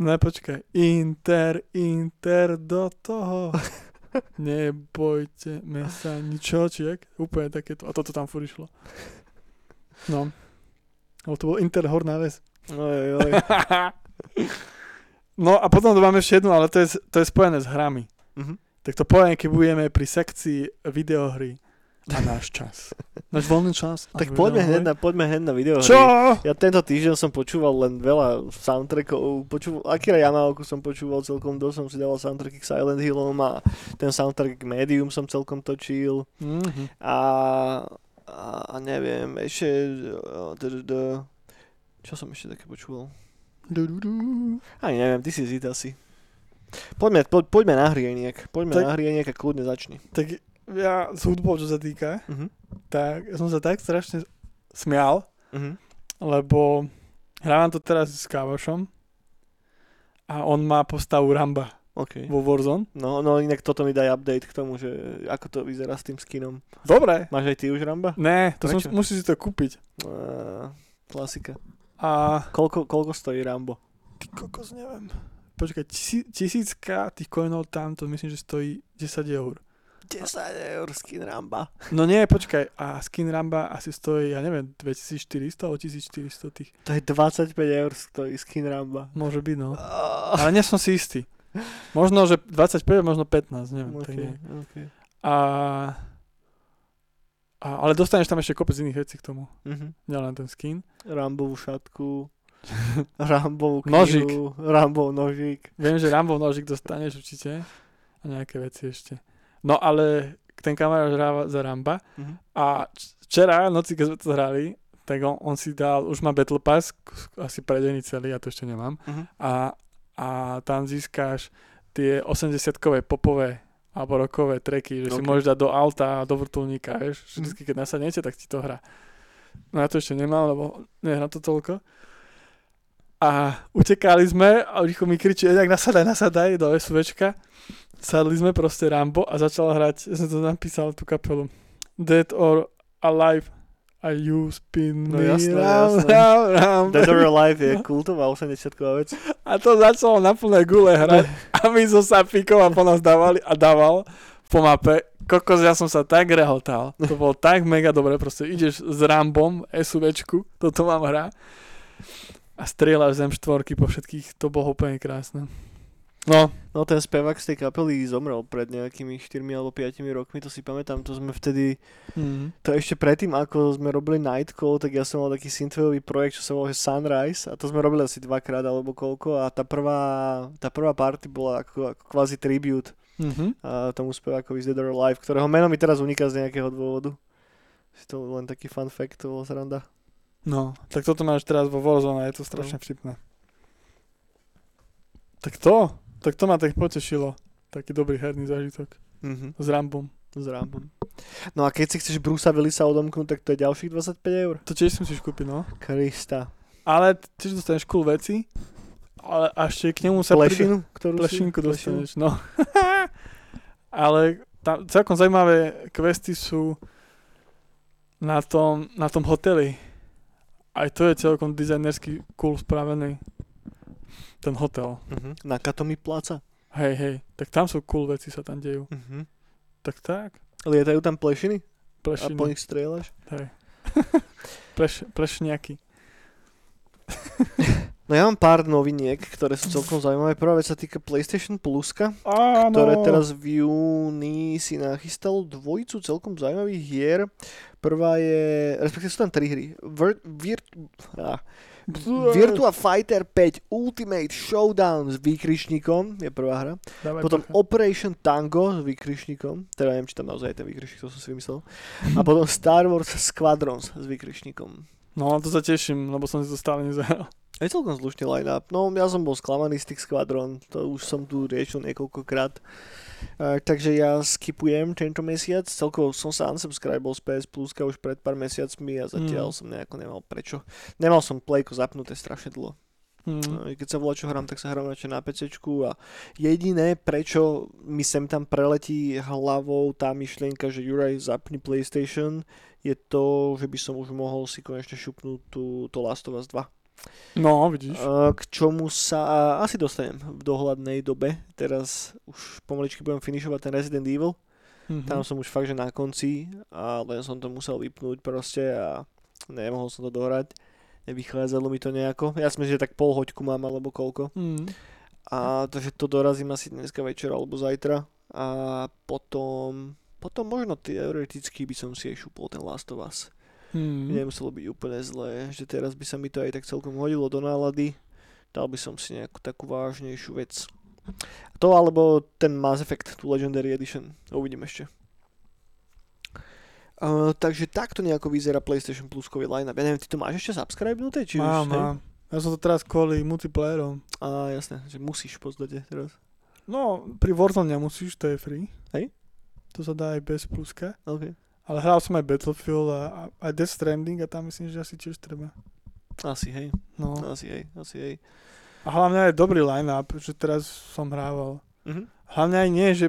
Ne počkaj, Inter, Inter do toho. nebojte me sa ničo, či jak? Úplne takéto. A toto tam furt išlo. No. Lebo to bol Interhor na väz. Oj, oj. no a potom tu máme ešte jednu, ale to je, to je spojené s hrami. Mhm. Tak to poviem, keď budeme pri sekcii videohry a náš čas. Náš voľný čas. Tak poďme hneď na, poďme hneď na videohry. Čo? Ja tento týždeň som počúval len veľa soundtrackov. Počúval, Akira Yamaoku som počúval celkom dosť, som si dával soundtracky k Silent Hillom a ten soundtrack k Medium som celkom točil. Mhm. A, a, a neviem, ešte... Čo som ešte také počúval? Ani neviem, ty si zít asi. Poďme, po, poďme na hrieniek. Poďme Tak- na hrieniek a kľudne začni. Tak ja s hudbou, čo sa týka, Mhm. tak ja som sa tak strašne smial, Mhm. lebo hrávam to teraz s kávošom a on má postavu Ramba OK. vo Warzone. No, no inak toto mi daj update k tomu, že ako to vyzerá s tým skinom. Dobre. Máš aj ty už Ramba? Ne, to som, musíš si to kúpiť. Uh, klasika. A Koľko, koľko stojí Rambo? ty kokos, neviem. Počkaj, tisí, tisícka tých coinov tam, to myslím, že stojí 10 eur. 10 eur skin Ramba. No nie, počkaj, a skin Ramba asi stojí, ja neviem, 2400 alebo 1400 tých. To je 25 eur stojí skin Ramba. Môže byť, no. Oh, Ale nie som si istý. Možno, že 25, možno 15, neviem. Tak okay, nie. okay. A, a, ale dostaneš tam ešte kopec iných vecí k tomu. Mhm. Nielen ten skin. Rambovú šatku, Rambovú knihu, Nožík. Rambov nožík. Viem, že Rambo nožik dostaneš určite. A nejaké veci ešte. No ale ten kamarát hráva za Ramba. Mhm. A včera noci, keď sme to hrali, tak on, on si dal, už má Battle Pass, asi predený celý, ja to ešte nemám. Mhm. A, a tam získáš tie 80-kové popové alebo rokové treky, že si Ok. môžeš dať do auta a do vrtulníka, vieš. Mhm. Vždycky, keď nasadnete, tak ti to hrá. No ja to ešte nemám, lebo nehrám to toľko. A utekali sme a Richo mi kričí, nejak nasadaj, nasadaj do SUVčka. Sadli sme proste Rambo a začal hrať, ja som to napísal tú kapelu. Dead or Alive a you spin No me jasné, round, jasné. round, round. Dead or Alive je kultová 80 vec. A to začalo na plné gule hrať a my so Sapikom a po nás dávali a dával po mape. Kokos, ja som sa tak rehotal. To bolo tak mega dobre, proste ideš s Rambom, SUVčku, toto mám hra a strieľaš z M4 po všetkých, to bolo úplne krásne. No, No ten spevák z tej kapely zomrel pred nejakými 4 alebo 5 rokmi, to si pamätám, to sme vtedy, mm, to ešte predtým, ako sme robili Nightcall, tak ja som mal taký synthwaveový projekt, čo sa volal Sunrise a to sme robili asi dvakrát alebo koľko a tá prvá, tá prvá party bola ako, ako kvázi tribute mm-hmm. a tomu spevákovi z Dead or Alive, ktorého meno mi teraz uniká z nejakého dôvodu. Si to len taký fun fact, to bol sranda. No, tak toto máš teraz vo Warzone a je to strašne vtipné. Tak to, tak to ma tak potešilo. Taký dobrý herný zážitok Mhm. s Rambom. S Rambom. No a keď si chceš Brusa Willisa odomknúť, tak to je ďalších 25 eur. To tiež si musíš kúpiť, no. Krista. Ale tiež dostaneš cool veci. Ale a ešte k nemu sa Plešinu, ktorú si... Plešinku dostaneš, no. Ale tam celkom zaujímavé questy sú na tom, na tom hoteli. Aj to je celkom dizajnersky cool spravený. Ten hotel. Uh-huh. Na Katomi placa. Hej, hej. Tak tam sú cool veci sa tam dejú. Uh-huh. Tak tak. Lietajú tam plešiny? A Plešiny. po nich strieľaš? Hej. Pleš, plešňaky. No ja mám pár noviniek, ktoré sú celkom zaujímavé. Prvá vec sa týka PlayStation Pluska, Áno. ktoré teraz v júni si nachystalo dvojicu celkom zaujímavých hier. Prvá je, respektíve sú tam tri hry. Vir, vir, ah, Virtua Fighter 5 Ultimate Showdown s výkričníkom je prvá hra. Dávaj Potom bacha. Operation Tango s výkričníkom, teda neviem, či tam naozaj je ten výkričník, to som si vymyslel. A potom Star Wars Squadrons s výkričníkom. No, to sa teším, lebo som si to stále nezahral. Je celkom slušný line-up. No, ja som bol sklamaný z tých Squadron, to už som tu riešil niekoľkokrát. Uh, takže ja skipujem tento mesiac. Celkovo som sa unsubscribol z PS Pluska už pred pár mesiacmi a zatiaľ Mm. som nejako nemal prečo. Nemal som playko zapnuté strašne dlho. No, i keď sa volá, čo hrám, tak sa hrám radšej na PC a jediné, prečo mi sem tam preletí hlavou tá myšlienka, že Juraj zapni PlayStation, je to, že by som už mohol si konečne šupnúť tú, to Last of Us 2. No, vidíš. Uh, k čomu sa asi dostanem v dohľadnej dobe. Teraz už pomaličky budem finišovať ten Resident Evil. Mhm. Tam som už fakt, že na konci a len som to musel vypnúť proste a nemohol som to dohrať. Nevychádzalo mi to nejako. Ja si myslím, že tak pol hoďku mám alebo koľko. Mhm. A takže to dorazím asi dneska večer alebo zajtra. A potom, potom možno teoreticky by som si aj šupol ten Last of Us. Mhm. Nemuselo byť úplne zlé, že teraz by sa mi to aj tak celkom hodilo do nálady. Dal by som si nejakú takú vážnejšiu vec. To alebo ten Mass Effect, tú Legendary Edition. Uvidím ešte. Uh, takže takto nejako vyzerá PlayStation Pluskový line-up. Ja neviem, ty to máš ešte subscribenuté? Či Mám, už, mám. Ja som to teraz kvôli multiplayerom. Á, jasné, že musíš v podstate teraz. No, pri Warzone nemusíš, to je free. Hej. To sa dá aj bez pluska. OK. Ale hral som aj Battlefield a, a aj Death Stranding a tam myslím, že asi tiež treba. Asi hej, No. asi hej, asi hej. A hlavne aj dobrý line-up, že teraz som hrával. Mhm. Hlavne aj nie, že,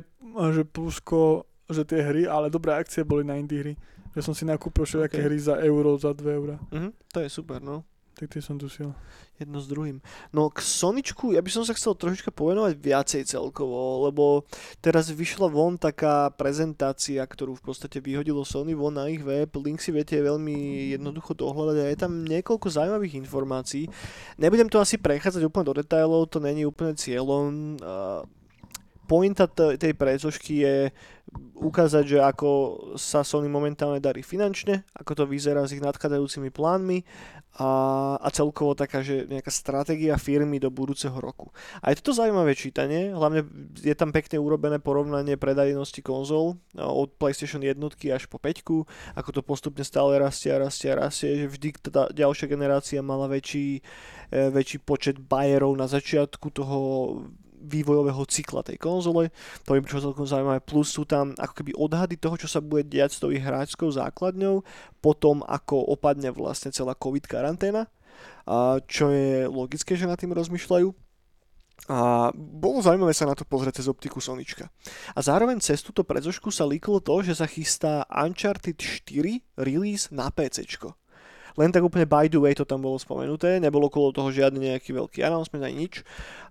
že plusko, že tie hry, ale dobré akcie boli na indie hry. Že som si nakúpil všetké Ok. hry za euro, za 2 eurá. Mhm. To je super, no. Tak tie som dusil. jedno s druhým. No k Soničku, ja by som sa chcel trošička povenovať viacej celkovo, lebo teraz vyšla von taká prezentácia, ktorú v podstate vyhodilo Sony von na ich web. Link si viete veľmi jednoducho dohľadať a je tam niekoľko zaujímavých informácií. Nebudem to asi prechádzať úplne do detailov, to není úplne cieľom. Uh, pointa tej predzošky je ukázať, že ako sa Sony momentálne darí finančne, ako to vyzerá s ich nadchádzajúcimi plánmi a, a celkovo taká, že nejaká stratégia firmy do budúceho roku. A je toto zaujímavé čítanie, hlavne je tam pekne urobené porovnanie predajnosti konzol a od PlayStation 1 až po 5, ako to postupne stále rastie a rastie a rastie, že vždy tá ďalšia generácia mala väčší, e, väčší počet bajerov na začiatku toho vývojového cykla tej konzole. To je čo celkom zaujímavé. Plus sú tam ako keby odhady toho, čo sa bude diať s tou hráčskou základňou, potom ako opadne vlastne celá COVID karanténa, čo je logické, že nad tým rozmýšľajú. A bolo zaujímavé sa na to pozrieť cez optiku Sonička. A zároveň cez túto predzošku sa líklo to, že sa chystá Uncharted 4 release na PCčko. Len tak úplne by the way to tam bolo spomenuté, nebolo okolo toho žiadny nejaký veľký announcement ani nič.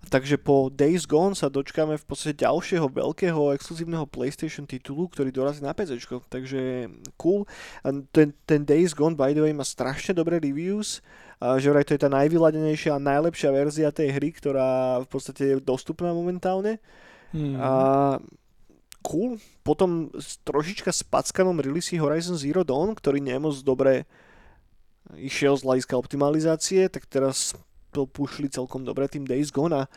Takže po Days Gone sa dočkáme v podstate ďalšieho veľkého exkluzívneho PlayStation titulu, ktorý dorazí na PC. Takže cool. Ten, ten Days Gone by the way má strašne dobré reviews. Že vraj to je tá najvyladenejšia a najlepšia verzia tej hry, ktorá v podstate je dostupná momentálne. Hmm. A cool. Potom s- trošička spackanom release Horizon Zero Dawn, ktorý nie je moc dobre išiel z hľadiska optimalizácie, tak teraz to pušli celkom dobre tým Days Gone a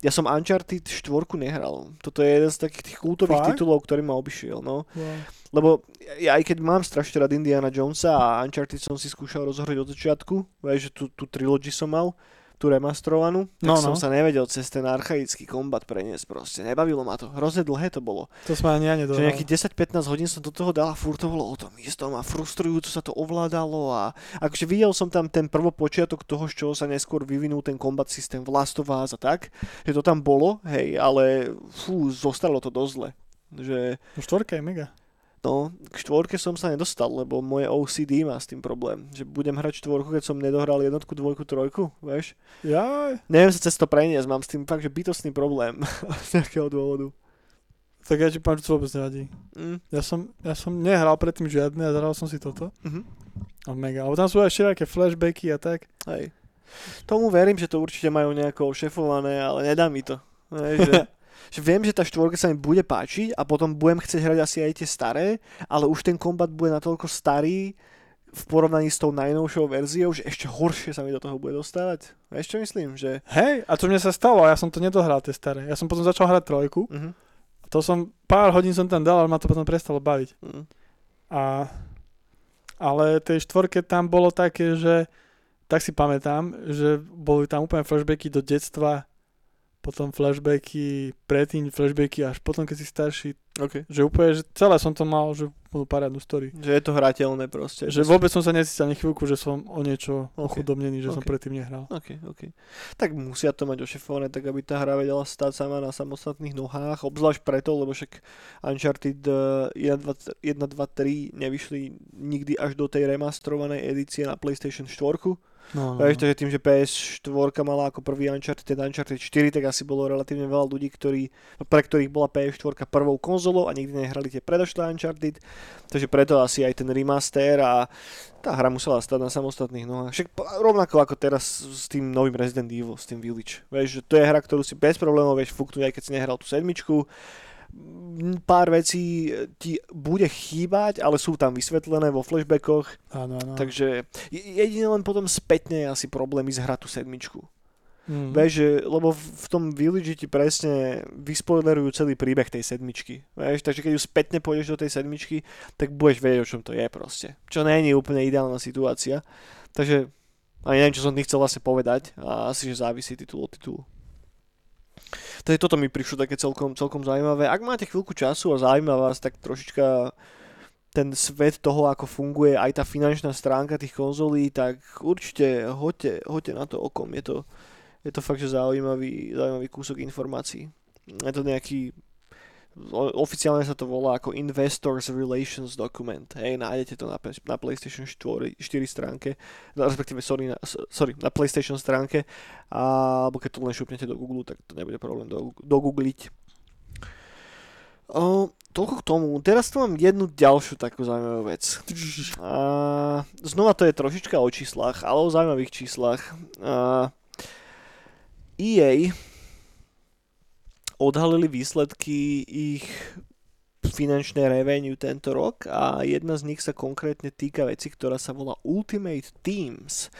ja som Uncharted 4 nehral. Toto je jeden z takých tých kultových Fakt? titulov, ktorý ma obišiel, no. Wow. Lebo ja aj keď mám strašne rád Indiana Jonesa a Uncharted som si skúšal rozohrať od začiatku, vieš, že tú, tú trilogy som mal, tú remastrovanú, tak No, som no. sa nevedel cez ten archaický kombat preniesť proste. Nebavilo ma to. Hrozne dlhé to bolo. To sme ani ja Že nedohral. nejakých 10-15 hodín som do toho dal a furt to bolo o tom istom a frustrujúco sa to ovládalo a akože videl som tam ten prvopočiatok toho, z čoho sa neskôr vyvinul ten kombat systém v Last of Us a tak, že to tam bolo, hej, ale fú, zostalo to dosť zle. Že No štvorka je mega. No, k štvorke som sa nedostal, lebo moje OCD má s tým problém. Že budem hrať štvorku, keď som nedohral jednotku, dvojku, trojku, vieš? Jaj. Neviem sa cez to preniesť, mám s tým fakt, že bytostný problém z nejakého dôvodu. Tak ja ti to vôbec nevadí. Mm. Ja som, ja som nehral predtým žiadne a zahral som si toto. Mhm. A mega. Ale tam sú aj všelijaké flashbacky a tak. Hej. Tomu verím, že to určite majú nejako ošefované, ale nedá mi to. Hej, že, že viem, že tá štvorka sa mi bude páčiť a potom budem chcieť hrať asi aj tie staré, ale už ten kombat bude natoľko starý v porovnaní s tou najnovšou verziou, že ešte horšie sa mi do toho bude dostávať. Vieš čo myslím? Že... Hej, a čo mne sa stalo, ja som to nedohral tie staré. Ja som potom začal hrať trojku. Mhm. To som, pár hodín som tam dal, ale ma to potom prestalo baviť. Mm. A, ale tej štvorke tam bolo také, že tak si pamätám, že boli tam úplne flashbacky do detstva, potom flashbacky predtým, flashbacky až potom, keď si starší. Okay. Že úplne, že celé som to mal, že úplnú parádnu story. Že je to hrateľné proste. Že vôbec som sa necítil ani chvíľku, že som o niečo Ok. ochudobnený, že som Ok. predtým nehral. OK, OK. Tak musia to mať ošefované, tak aby tá hra vedela stať sama na samostatných nohách, obzvlášť preto, lebo však Uncharted eh, 1, 2, 1, 2, 3 nevyšli nikdy až do tej remastrovanej edície na PlayStation 4. No, no, Vieš, no. takže tým, že PS4 mala ako prvý Uncharted, ten Uncharted 4, tak asi bolo relatívne veľa ľudí, ktorí, pre ktorých bola PS4 prvou konzolou a nikdy nehrali tie predošlé Uncharted. Takže preto asi aj ten remaster a tá hra musela stať na samostatných nohách. Však rovnako ako teraz s tým novým Resident Evil, s tým Village. Vieš, že to je hra, ktorú si bez problémov vieš fúknuť, aj keď si nehral tú sedmičku. Pár vecí ti bude chýbať, ale sú tam vysvetlené vo flashbackoch. Áno, áno. Takže je- jedine len potom spätne je asi problém ísť hrať tú sedmičku. Mm. Vieš, že, lebo v, tom Village ti presne vyspoilerujú celý príbeh tej sedmičky. Vieš, takže keď už spätne pôjdeš do tej sedmičky, tak budeš vedieť, o čom to je proste. Čo nie je úplne ideálna situácia. Takže ani neviem, čo som tým chcel vlastne povedať. A asi, že závisí titul od titulu. Takže toto mi prišlo také celkom, celkom zaujímavé. Ak máte chvíľku času a zaujíma vás, tak trošička ten svet toho, ako funguje aj tá finančná stránka tých konzolí, tak určite hoďte, hoďte na to okom. Je to, je to fakt, že zaujímavý, zaujímavý kúsok informácií. Je to nejaký oficiálne sa to volá ako Investors Relations Document. Hej, nájdete to na, na PlayStation 4, 4 stránke, no, respektíve, sorry na, sorry, na PlayStation stránke, a, alebo keď to len šupnete do Google, tak to nebude problém do, dogoogliť. Toľko k tomu. Teraz tu mám jednu ďalšiu takú zaujímavú vec. A, znova to je trošička o číslach, ale o zaujímavých číslach. A, EA odhalili výsledky ich finančné revenue tento rok a jedna z nich sa konkrétne týka veci, ktorá sa volá Ultimate Teams.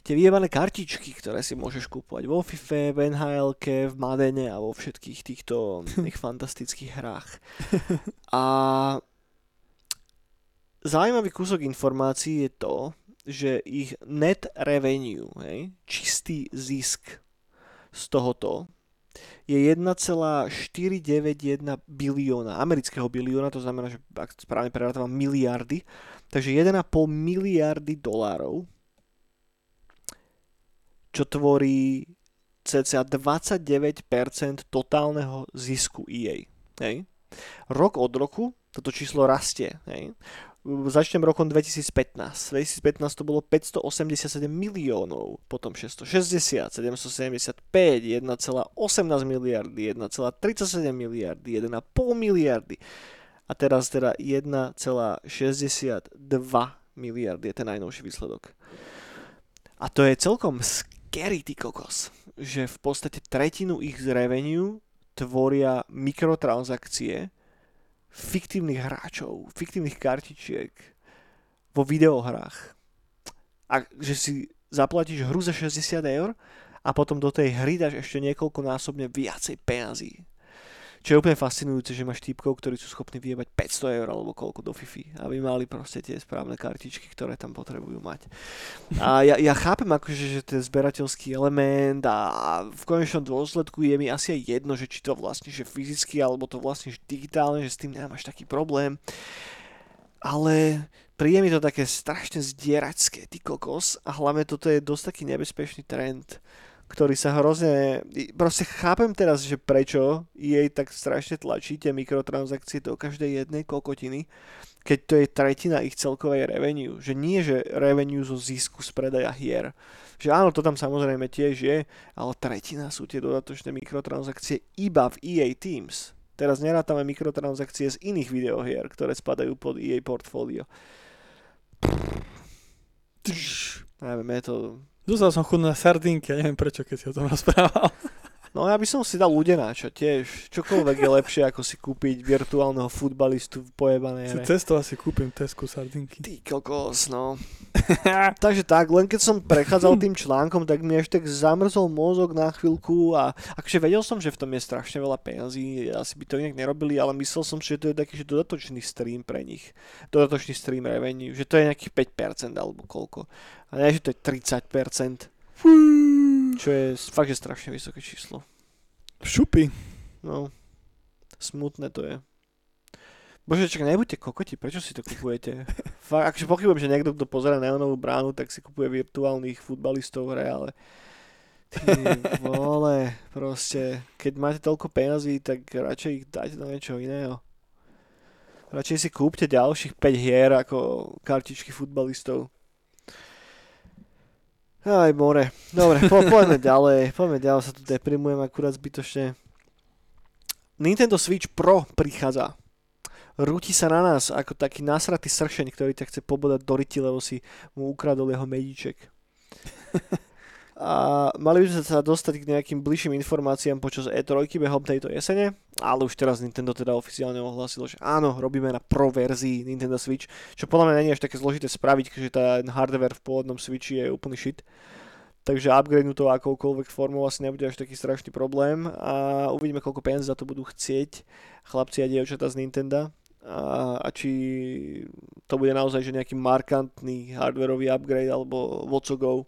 Tie vyjebané kartičky, ktoré si môžeš kúpovať vo FIFA, v nhl v Madene a vo všetkých týchto tých fantastických hrách. A zaujímavý kúsok informácií je to, že ich net revenue, hej, čistý zisk z tohoto je 1,491 bilióna, amerického bilióna, to znamená, že ak správne prerátam miliardy, takže 1,5 miliardy dolárov, čo tvorí cca 29% totálneho zisku EA. Hej. Rok od roku toto číslo rastie. Hej. Začnem rokom 2015. 2015 to bolo 587 miliónov, potom 660, 775, 1,18 miliardy, 1,37 miliardy, 1,5 miliardy a teraz teda 1,62 miliardy je ten najnovší výsledok. A to je celkom scary, ty kokos, že v podstate tretinu ich revenue tvoria mikrotransakcie, fiktívnych hráčov, fiktívnych kartičiek vo videohrách. A že si zaplatíš hru za 60 eur a potom do tej hry dáš ešte niekoľkonásobne viacej peňazí. Čo je úplne fascinujúce, že máš týpkov, ktorí sú schopní vyjebať 500 eur alebo koľko do Fifi, aby mali proste tie správne kartičky, ktoré tam potrebujú mať. A ja, ja chápem akože, že ten zberateľský element a v konečnom dôsledku je mi asi aj jedno, že či to vlastníš fyzicky alebo to vlastníš digitálne, že s tým nemáš taký problém. Ale príde mi to také strašne zdieračské, ty kokos. A hlavne toto je dosť taký nebezpečný trend, ktorý sa hrozne... Proste chápem teraz, že prečo jej tak strašne tlačí tie mikrotransakcie do každej jednej kokotiny, keď to je tretina ich celkovej revenue. Že nie, že revenue zo zisku z predaja hier. Že áno, to tam samozrejme tiež je, ale tretina sú tie dodatočné mikrotransakcie iba v EA Teams. Teraz nerátame mikrotransakcie z iných videohier, ktoré spadajú pod EA portfólio. Neviem, je to... Dostal som chuť na sardinky, ja neviem prečo, keď si o tom rozprával. No ja by som si dal ľudenáča tiež. Čokoľvek je lepšie, ako si kúpiť virtuálneho futbalistu v pojebanej hre. cesto asi kúpim Tesku sardinky. Ty kokos, no. Takže tak, len keď som prechádzal tým článkom, tak mi až tak zamrzol mozog na chvíľku a akože vedel som, že v tom je strašne veľa peniazí, asi by to inak nerobili, ale myslel som, že to je taký že dodatočný stream pre nich. Dodatočný stream revenue, že to je nejakých 5% alebo koľko. A nie, že to je 30%, čo je fakt, že strašne vysoké číslo. Šupy. No, smutné to je. Bože, čak nebuďte kokoti, prečo si to kupujete? Fakt, akože pochybujem, že niekto, kto pozera neonovú bránu, tak si kupuje virtuálnych futbalistov hre, ale ty vole, proste, keď máte toľko peňazí, tak radšej ich dajte do niečo iného. Radšej si kúpte ďalších 5 hier ako kartičky futbalistov. Aj more. Dobre, po, poďme ďalej. Poďme ďalej, sa tu deprimujem akurát zbytočne. Nintendo Switch Pro prichádza. Rúti sa na nás ako taký nasratý sršeň, ktorý ťa chce pobodať do ryti, lebo si mu ukradol jeho medíček. A mali by sme sa dostať k nejakým bližším informáciám počas E3 behom tejto jesene, ale už teraz Nintendo teda oficiálne ohlasilo, že áno, robíme na Pro verzii Nintendo Switch, čo podľa mňa nie je až také zložité spraviť, keďže ten hardware v pôvodnom Switchi je úplný shit. Takže upgrade to akoukoľvek formou asi nebude až taký strašný problém a uvidíme, koľko peniazí za to budú chcieť chlapci a dievčatá z Nintendo a, a či to bude naozaj že nejaký markantný hardwareový upgrade alebo go.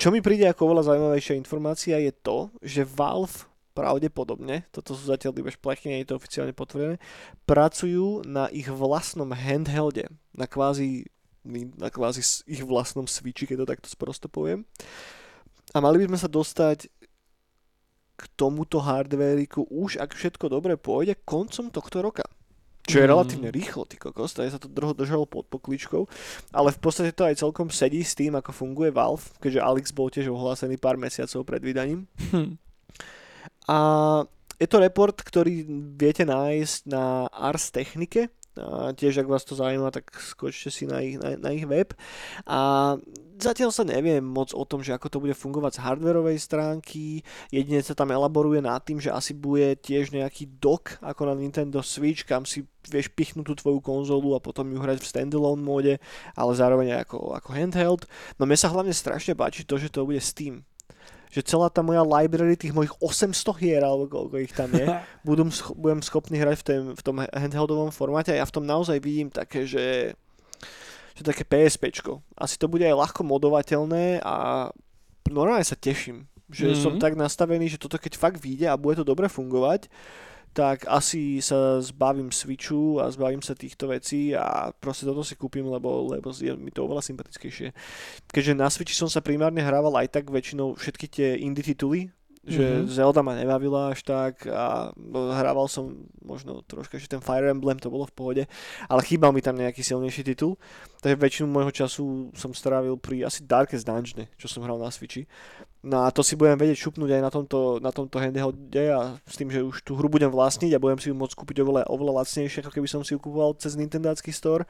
Čo mi príde ako oveľa zaujímavejšia informácia je to, že Valve pravdepodobne, toto sú zatiaľ iba šplechy, nie je to oficiálne potvrdené, pracujú na ich vlastnom handhelde, na kvázi, na kvázi ich vlastnom switchi, keď to takto sprosto poviem. A mali by sme sa dostať k tomuto hardvériku už, ak všetko dobre pôjde, koncom tohto roka čo je mm. relatívne rýchlo, ty kokos, je sa to dlho držalo pod pokličkou, ale v podstate to aj celkom sedí s tým, ako funguje Valve, keďže Alex bol tiež ohlásený pár mesiacov pred vydaním. Hm. A je to report, ktorý viete nájsť na Ars Technike, a tiež ak vás to zaujíma, tak skočte si na ich, na, na ich web. A zatiaľ sa neviem moc o tom, že ako to bude fungovať z hardwareovej stránky. Jedine sa tam elaboruje nad tým, že asi bude tiež nejaký dock ako na Nintendo Switch, kam si vieš pichnúť tú tvoju konzolu a potom ju hrať v standalone móde, ale zároveň ako, ako handheld. No mne sa hlavne strašne páči to, že to bude Steam že celá tá moja library, tých mojich 800 hier, alebo koľko ich tam je, budem, scho- budem schopný hrať v, tém, v tom handheldovom formáte a ja v tom naozaj vidím také, že, že také PSPčko. Asi to bude aj ľahko modovateľné a normálne sa teším, že mm-hmm. som tak nastavený, že toto keď fakt vyjde a bude to dobre fungovať, tak asi sa zbavím Switchu a zbavím sa týchto vecí a proste toto si kúpim, lebo, lebo je mi to oveľa sympatickejšie. Keďže na Switchi som sa primárne hrával aj tak väčšinou všetky tie indie tituly, že mm-hmm. Zelda ma nebavila až tak a hrával som možno troška, že ten Fire Emblem to bolo v pohode, ale chýbal mi tam nejaký silnejší titul, takže väčšinu môjho času som strávil pri asi Darkest Dungeon, čo som hral na Switchi No a to si budem vedieť šupnúť aj na tomto, na tomto handhelde a s tým, že už tú hru budem vlastniť a budem si ju môcť kúpiť oveľa, oveľa lacnejšie, ako keby som si ju kúpoval cez Nintendácky store.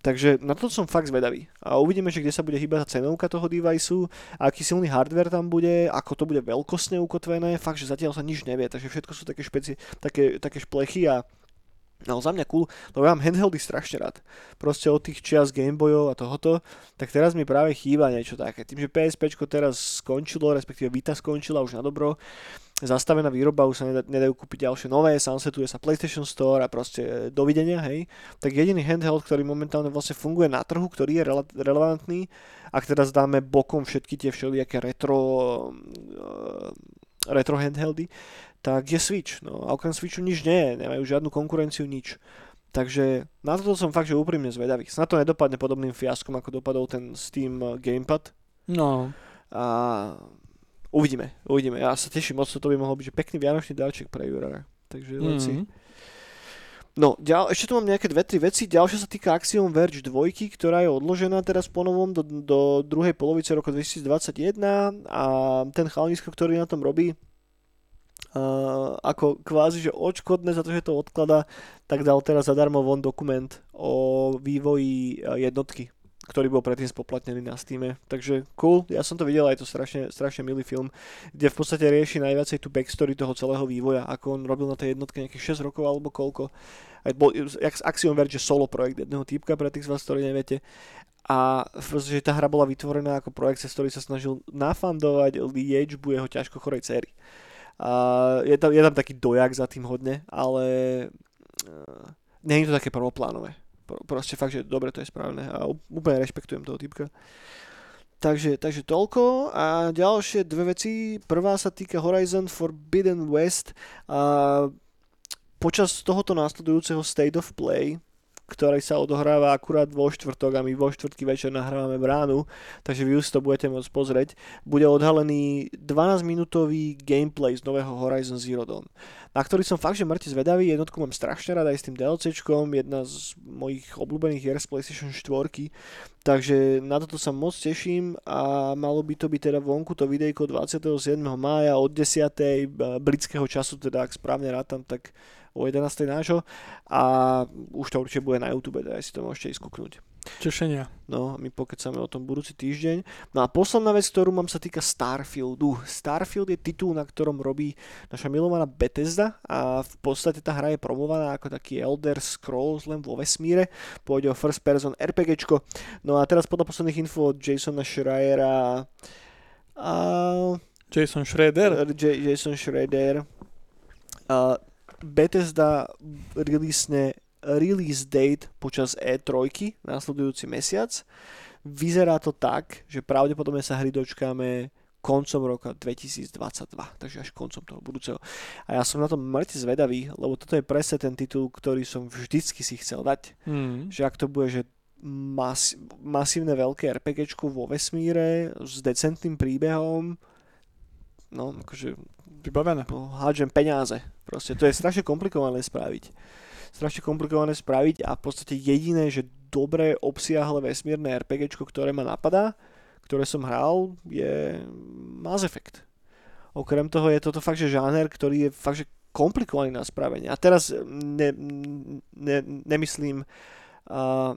Takže na to som fakt zvedavý. A uvidíme, že kde sa bude hýbať cenovka toho deviceu, aký silný hardware tam bude, ako to bude veľkostne ukotvené. Fakt, že zatiaľ sa nič nevie, takže všetko sú také, špeci- také, také šplechy a No za mňa cool, lebo ja mám handheldy strašne rád. Proste od tých čias Gameboyov a tohoto, tak teraz mi práve chýba niečo také. Tým, že PSP teraz skončilo, respektíve Vita skončila už na dobro, zastavená výroba, už sa nedajú kúpiť ďalšie nové, sunsetuje sa PlayStation Store a proste dovidenia, hej. Tak jediný handheld, ktorý momentálne vlastne funguje na trhu, ktorý je rele- relevantný, ak teraz dáme bokom všetky tie všelijaké retro, uh, retro handheldy, tak je Switch. No a okrem Switchu nič nie je, nemajú žiadnu konkurenciu, nič. Takže na toto som fakt, že úprimne zvedavý. Snad to nedopadne podobným fiaskom, ako dopadol ten Steam eh, Gamepad. No. A uvidíme, uvidíme. Ja sa teším moc, to by mohol byť že pekný vianočný dáček pre Jurara. Takže mm-hmm. No, ďal, ešte tu mám nejaké dve, tri veci. Ďalšia sa týka Axiom Verge 2, ktorá je odložená teraz po novom do, do druhej polovice roku 2021 a ten chalnisko, ktorý na tom robí, ako kvázi, že odškodné za to, že to odklada, tak dal teraz zadarmo von dokument o vývoji jednotky, ktorý bol predtým spoplatnený na Steam. Takže cool, ja som to videl, aj to strašne, strašne milý film, kde v podstate rieši najviacej tú backstory toho celého vývoja, ako on robil na tej jednotke nejakých 6 rokov alebo koľko. Aj bol, jak Axiom Verge solo projekt jedného týpka, pre tých z vás, ktorí neviete. A že tá hra bola vytvorená ako projekt, cez ktorý sa snažil nafandovať liečbu jeho ťažko chorej cery. A je, tam, je tam taký dojak za tým hodne, ale uh, nie je to také prvoplánové. Pro, proste fakt, že dobre to je správne a úplne rešpektujem toho typka. Takže, takže toľko a ďalšie dve veci. Prvá sa týka Horizon Forbidden West. A počas tohoto následujúceho State of Play ktorý sa odohráva akurát vo štvrtok a my vo štvrtky večer nahrávame bránu, takže vy už to budete môcť pozrieť. Bude odhalený 12-minútový gameplay z nového Horizon Zero Dawn. na ktorý som fakt, že mŕte zvedavý. Jednotku mám strašne rád aj s tým DLCčkom, jedna z mojich obľúbených hier z PlayStation 4. Takže na toto sa moc teším a malo by to byť teda vonku to videjko 27. mája od 10. britského času, teda ak správne rátam, tak o 11. nášho a už to určite bude na YouTube, teda si to môžete ísť kúknúť. Tešenia. No, my pokecáme o tom budúci týždeň. No a posledná vec, ktorú mám, sa týka Starfieldu. Starfield je titul, na ktorom robí naša milovaná Bethesda a v podstate tá hra je promovaná ako taký Elder Scrolls len vo vesmíre. Pôjde o first person RPGčko. No a teraz podľa posledných info od Jasona Schreiera a... Jason Schroeder? J- Jason Schroeder. A Bethesda release release date počas E3 následujúci mesiac. Vyzerá to tak, že pravdepodobne sa hry dočkáme koncom roka 2022, takže až koncom toho budúceho. A ja som na to mŕte zvedavý, lebo toto je presne ten titul, ktorý som vždycky si chcel dať. Mm. Že ak to bude, že mas, masívne veľké RPGčko vo vesmíre s decentným príbehom, no akože Vybavené. hádžem peniaze. Proste to je strašne komplikované spraviť strašne komplikované spraviť a v podstate jediné, že dobré obsiahle vesmírne RPG, ktoré ma napadá, ktoré som hral, je Mass Effect. Okrem toho je toto fakt, že žáner, ktorý je fakt, že komplikovaný na spravenie. A teraz ne, ne, nemyslím uh,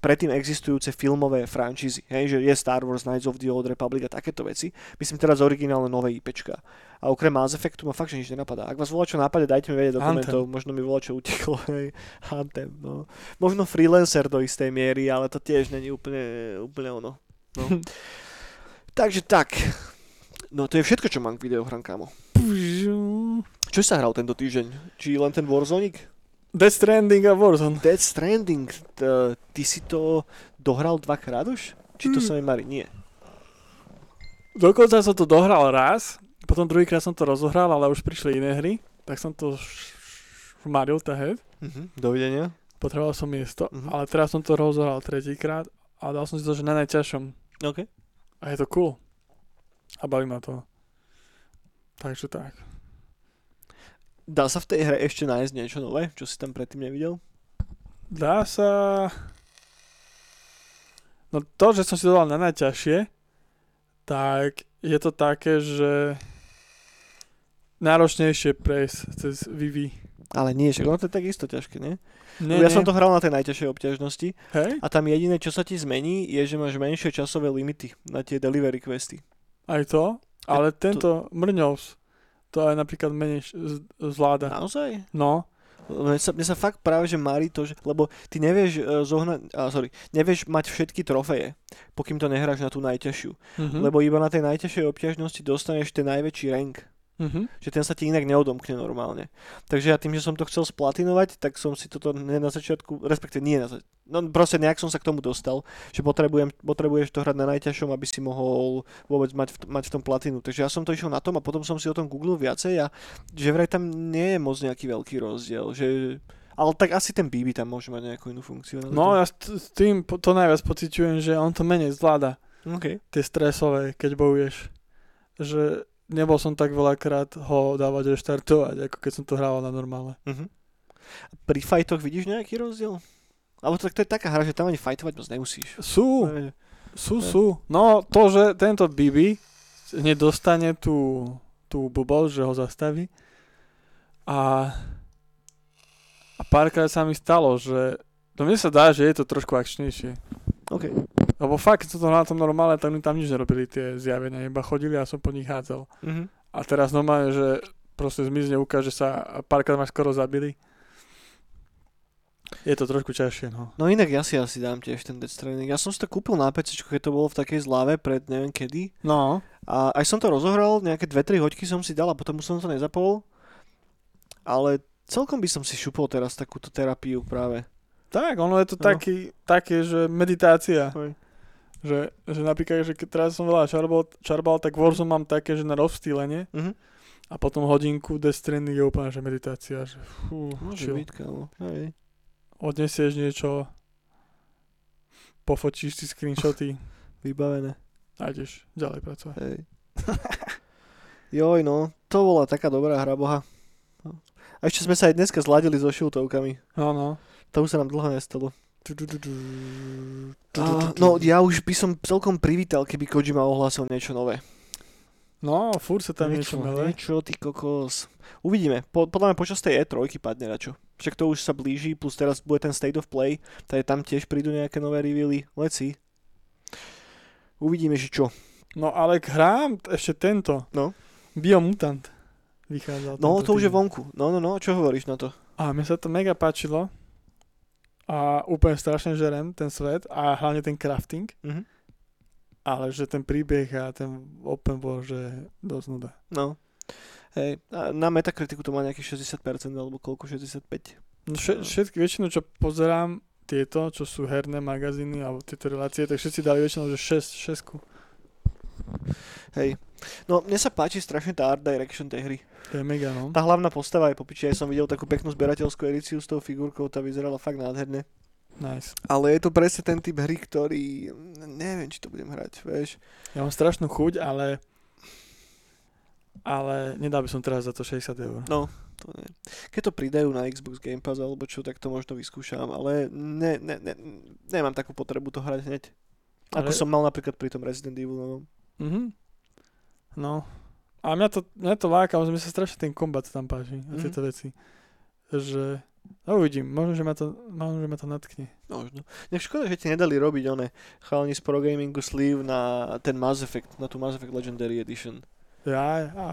predtým existujúce filmové franšízy, hej, že je Star Wars, Knights of the Old Republic a takéto veci. Myslím teraz originálne nové IPčka. A okrem Mass Effectu ma fakt, že nič nenapadá. Ak vás volá čo napadne, dajte mi vedieť do komentov, možno mi volá čo uteklo, hej, Anthem, no. Možno freelancer do istej miery, ale to tiež není úplne, úplne ono. No. Takže tak. No to je všetko, čo mám k videohrám, kámo. Čo sa hral tento týždeň? Či len ten Warzone? Death Stranding a Warzone. Death Stranding, t- ty si to dohral dvakrát už? Či to Hmm. sa mi marí? Nie. Dokonca som to dohral raz, potom druhýkrát som to rozohral, ale už prišli iné hry, tak som to šmaril head. Mhm. Dovidenia. Potreboval som miesto, Mhm. ale teraz som to rozohral tretíkrát a dal som si to, že na najťažšom. OK. A je to cool. A baví ma to. Takže tak. Dá sa v tej hre ešte nájsť niečo nové, čo si tam predtým nevidel? Dá sa... No to, že som si to dal na najťažšie, tak je to také, že náročnejšie prejsť cez Vivi. Ale nie, však ono to je takisto ťažké, nie? Nie, ja nie. som to hral na tej najťažšej obťažnosti Hej? a tam jediné, čo sa ti zmení, je, že máš menšie časové limity na tie delivery questy. Aj to? Ale tento Mrňovs, to aj napríklad menej zvláda. Naozaj? No, Mne sa, mne sa fakt práve že marí to, že, lebo ty nevieš uh, zohnať, a sorry, nevieš mať všetky trofeje, pokým to nehráš na tú najťažšiu. mhm. Lebo iba na tej najťažšej obťažnosti dostaneš ten najväčší rank. Mhm. Že ten sa ti inak neodomkne normálne. Takže ja tým, že som to chcel splatinovať, tak som si toto ne na začiatku, respektíve nie na začiatku, no proste nejak som sa k tomu dostal, že potrebujem, potrebuješ to hrať na najťažšom, aby si mohol vôbec mať v, mať v tom platinu. Takže ja som to išiel na tom a potom som si o tom googlil viacej a že vraj tam nie je moc nejaký veľký rozdiel. Že, ale tak asi ten BB tam môže mať nejakú inú funkciu. No ja s, tým to najviac pociťujem, že on to menej zvláda. Okay. Tie stresové, keď bojuješ. Že nebol som tak veľakrát ho dávať reštartovať, ako keď som to hrával na normále. Uh-huh. Pri fightoch vidíš nejaký rozdiel? Alebo tak to je taká hra, že tam ani fightovať moc nemusíš. Sú, To je- sú, sú. No to, že tento Bibi nedostane tú, tú blbosť, že ho zastaví a, a párkrát sa mi stalo, že to mne sa dá, že je to trošku akčnejšie. OK. Lebo fakt, keď som to hral na tom normále, tak tam nič nerobili tie zjavenia, iba chodili a som po nich hádzal. Uh-huh. A teraz normálne, že proste zmizne, ukáže sa a párkrát ma skoro zabili. Je to trošku ťažšie, no. No inak ja si asi dám tiež ten Death Stranding. Ja som si to kúpil na PC, keď to bolo v takej zlave pred neviem kedy. No, A aj som to rozohral, nejaké 2-3 hoďky som si dal a potom už som to nezapol. Ale celkom by som si šupol teraz takúto terapiu práve. Tak, ono je to No. taký, také, že meditácia. Hej. Že, že napríklad, že keď teraz som veľa čarbal, čarbal tak Warzone mám také, že na rozptýlenie Mhm. a potom hodinku Death Stranding je úplne, že meditácia, že fú, Môže byť, kámo. Hej. Odnesieš niečo, pofočíš si screenshoty Vybavené. a ideš ďalej pracovať. Hej. Joj, no. To bola taká dobrá hra, boha. A ešte sme sa aj dneska zladili so šiltovkami. No, no. To už sa nám dlho nestalo. A, no ja už by som celkom privítal, keby Kojima ohlásil niečo nové. No, furt sa tam niečo mele. niečo, ty kokos. Uvidíme. Po, podľa mňa počas tej E3 padne na čo. Však to už sa blíži, plus teraz bude ten State of Play, takže tam tiež prídu nejaké nové revealy. See. Uvidíme, že čo. No ale k hrám ešte tento. No. Biomutant. Vychádzal No, to už je vonku. No, no, no, čo hovoríš na to? A mne sa to mega páčilo. A úplne strašne žerem ten svet a hlavne ten crafting. Mhm. Ale že ten príbeh a ten open bol, že dosť nuda. No. Hej, na Metakritiku to má nejakých 60% alebo koľko, 65. No vše, všetky, väčšinu, čo pozerám, tieto, čo sú herné magazíny alebo tieto relácie, tak všetci dali väčšinou, že 6, 6. Hej. No, mne sa páči strašne tá art direction tej hry. To je mega, no. Tá hlavná postava je popiči, aj som videl takú peknú zberateľskú edíciu s tou figurkou, tá vyzerala fakt nádherne. Nice. Ale je to presne ten typ hry, ktorý... Neviem, či to budem hrať, vieš. Ja mám strašnú chuť, ale ale nedal by som teraz za to 60 eur. No, to nie. Keď to pridajú na Xbox Game Pass alebo čo, tak to možno vyskúšam, ale ne, ne, ne, nemám takú potrebu to hrať hneď. Ako Ale- som mal napríklad pri tom Resident Evil novom. Mhm. No. A mňa to, mňa to láka, mne sa strašne ten kombat tam páči a Mhm. tieto veci. Že, no uvidím, možno, že ma to, možno, že ma to natkne. Možno. Nech škoda, že ti nedali robiť one chalani z Pro Gamingu sleeve na ten Mass Effect, na tú Mass Effect Legendary Edition. Ja, a,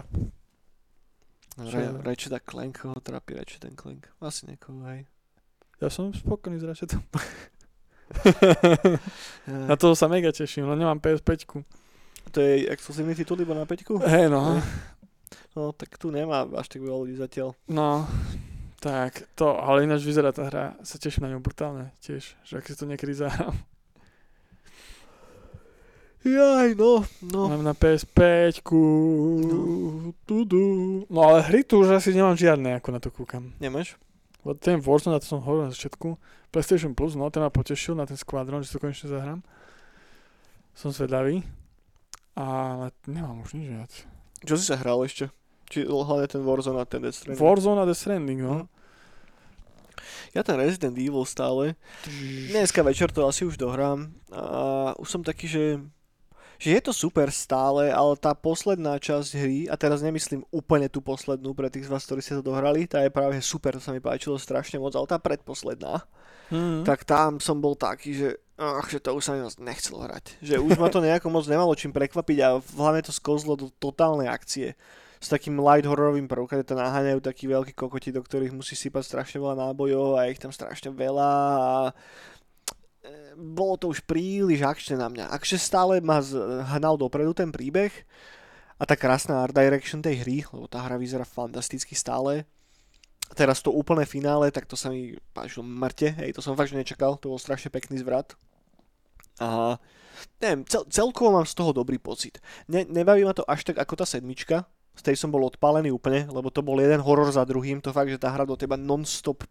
Čo? Re, Ratchet a Clank ho trápi Ratchet and Clank. Asi niekoho, hej. ja som spokojný s Ratchetom. Ja. Na to sa mega teším, no nemám PS5. To je exkluzívny titul iba na peťku? Hej no. No, tak tu nemá až tak veľa ľudí zatiaľ. No, tak to, ale ináč vyzerá tá hra, sa teším na ňu brutálne tiež, že ak si to niekedy zahrám. Jaj, no, no. Mám na PS5, tudu. No ale hry tu už asi nemám žiadne, ako na to kúkam. Nemáš? Ten Warzone, na to som hovoril na začiatku. PlayStation Plus, no ten ma potešil na ten Squadron, že to konečne zahrám. Som zvedavý. Ale nemám už nič viac. Čo si sa hral ešte? Či hlavne ten Warzone a ten Death Stranding? Warzone a Death Stranding, no. Ja ten Resident Evil stále. Dneska večer to asi už dohrám. A už som taký, že že je to super stále, ale tá posledná časť hry, a teraz nemyslím úplne tú poslednú pre tých z vás, ktorí ste to dohrali, tá je práve super, to sa mi páčilo strašne moc, ale tá predposledná, Mm. tak tam som bol taký, že, ach, že to už sa mi moc nechcelo hrať. Že už ma to nejako moc nemalo čím prekvapiť a hlavne to skozlo do totálnej akcie. S takým light hororovým prvkom, kde to naháňajú takí veľkí kokoti, do ktorých musí sypať strašne veľa nábojov a ich tam strašne veľa a e, bolo to už príliš akčné na mňa. Akže stále ma hnal dopredu ten príbeh a tá krásna art direction tej hry, lebo tá hra vyzerá fantasticky stále. Teraz to úplné finále, tak to sa mi páčilo mŕte, hej, to som fakt nečakal, to bol strašne pekný zvrat. A neviem, cel, celkovo mám z toho dobrý pocit. Ne, nebaví ma to až tak ako tá sedmička, z tej som bol odpálený úplne, lebo to bol jeden horor za druhým, to fakt, že tá hra do teba non-stop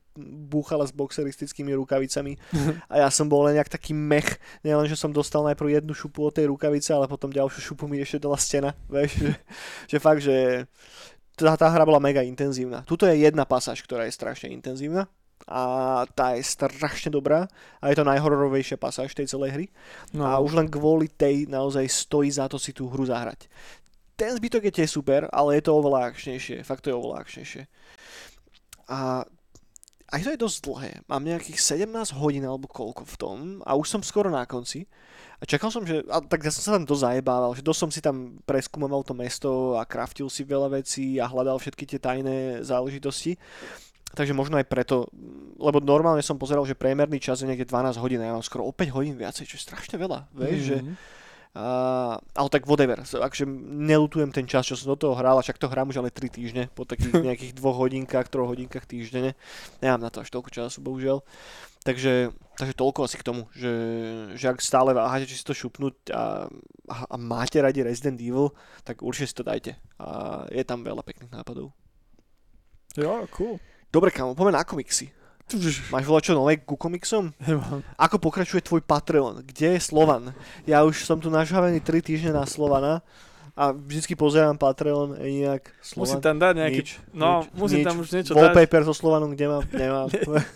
búchala s boxeristickými rukavicami. A ja som bol len jak taký mech, nielen, že som dostal najprv jednu šupu od tej rukavice, ale potom ďalšiu šupu mi ešte dala stena, vieš, že, že fakt, že tá, tá hra bola mega intenzívna. Tuto je jedna pasáž, ktorá je strašne intenzívna a tá je strašne dobrá a je to najhororovejšia pasáž tej celej hry No, a už len kvôli tej naozaj stojí za to si tú hru zahrať. Ten zbytok je tiež super, ale je to oveľa akčnejšie. Fakt to je oveľa akčnejšie. A aj to je dosť dlhé. Mám nejakých 17 hodín alebo koľko v tom a už som skoro na konci. A čakal som, že... A tak ja som sa tam dosť zajebával, že dosť som si tam preskúmoval to mesto a kraftil si veľa vecí a hľadal všetky tie tajné záležitosti. Takže možno aj preto, lebo normálne som pozeral, že priemerný čas je niekde 12 hodín a ja mám skoro o 5 hodín viacej, čo je strašne veľa. Vieš, že, Mhm. a, ale tak whatever, so, akže nelutujem ten čas, čo som do toho hral, a však to hrám už ale 3 týždne, po takých nejakých dvoch hodinkách, troch hodinkách týždenne. Nemám na to až toľko času, bohužiaľ. Takže, takže toľko asi k tomu, že, že ak stále váhate, či si to šupnúť a, a, a máte radi Resident Evil, tak určite si to dajte. A je tam veľa pekných nápadov. Jo, cool. Dobre, kamo, poďme na komiksy. Máš volať čo nové ku komiksom? Ako pokračuje tvoj Patreon? Kde je Slovan? Ja už som tu nažhavený 3 týždne na Slovana A vždycky pozerám Patreon, nejak Musí Slovan. tam dať nejaký... nič, no, nič, musí nič. tam už niečo dať. Wallpaper so Slovanom, kde mám, nemám.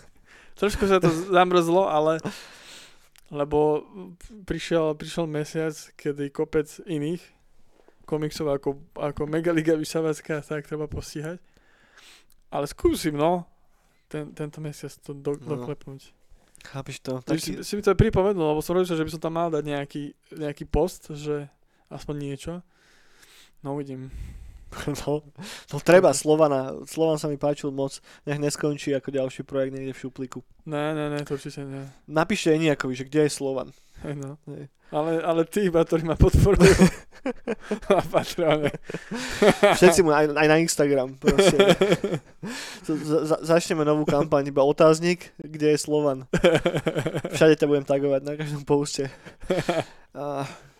Trošku sa to zamrzlo, ale lebo prišiel, prišiel mesiac, kedy kopec iných komiksov ako, ako Megaliga Vysavacká tak treba postíhať. Ale skúsim, no, ten, tento mesiac to do, No. doklepnúť. Chápeš to? Tak si, Taký, si mi to pripomenul, lebo som rozmýšľal, že by som tam mal dať nejaký, nejaký post, že aspoň niečo. No uvidím. no, no treba, Slovana. Slovan sa mi páčil moc. Nech neskončí ako ďalší projekt niekde v šuplíku. Ne, ne, ne, to určite nie. Napíšte Eniakovi, že kde je Slovan. No. Ale, ale tí iba, ktorí ma podporujú na Patreone. Všetci mu aj, aj na Instagram. Proste. Za, začneme novú kampaň, iba otáznik, kde je Slovan. Všade ťa budem tagovať na každom poste. A,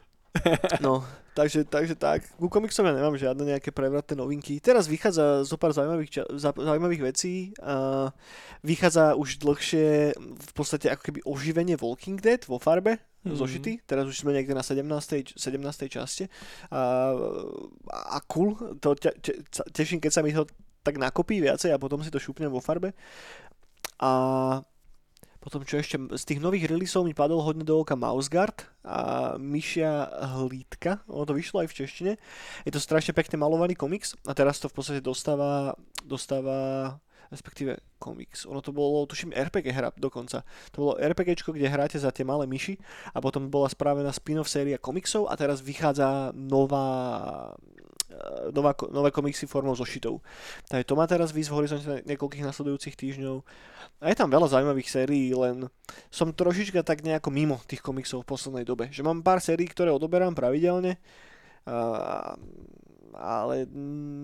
no, takže, takže tak. Ku komiksom ja nemám žiadne nejaké prevratné novinky. Teraz vychádza zo pár zaujímavých, ča- za- zaujímavých vecí. Vychádza už dlhšie v podstate ako keby oživenie Walking Dead vo farbe Mhm. zošity. Teraz už sme niekde na 17. 17. časti. A, a cool, to te, te, teším, keď sa mi to tak nakopí viacej a potom si to šupnem vo farbe. A potom čo ešte, z tých nových releaseov mi padol hodne do oka Mouseguard a Myšia hlídka, ono to vyšlo aj v češtine. Je to strašne pekne malovaný komiks a teraz to v podstate dostáva, dostáva respektíve komiks. Ono to bolo, tuším, RPG hra dokonca. To bolo RPGčko, kde hráte za tie malé myši a potom bola spravená spin-off séria komiksov a teraz vychádza nová nová, nové komiksy formou zošitov. Takže to má teraz výsť v horizonte niekoľkých nasledujúcich týždňov. A je tam veľa zaujímavých sérií, len som trošička tak nejako mimo tých komiksov v poslednej dobe. Že mám pár sérií, ktoré odoberám pravidelne, a, ale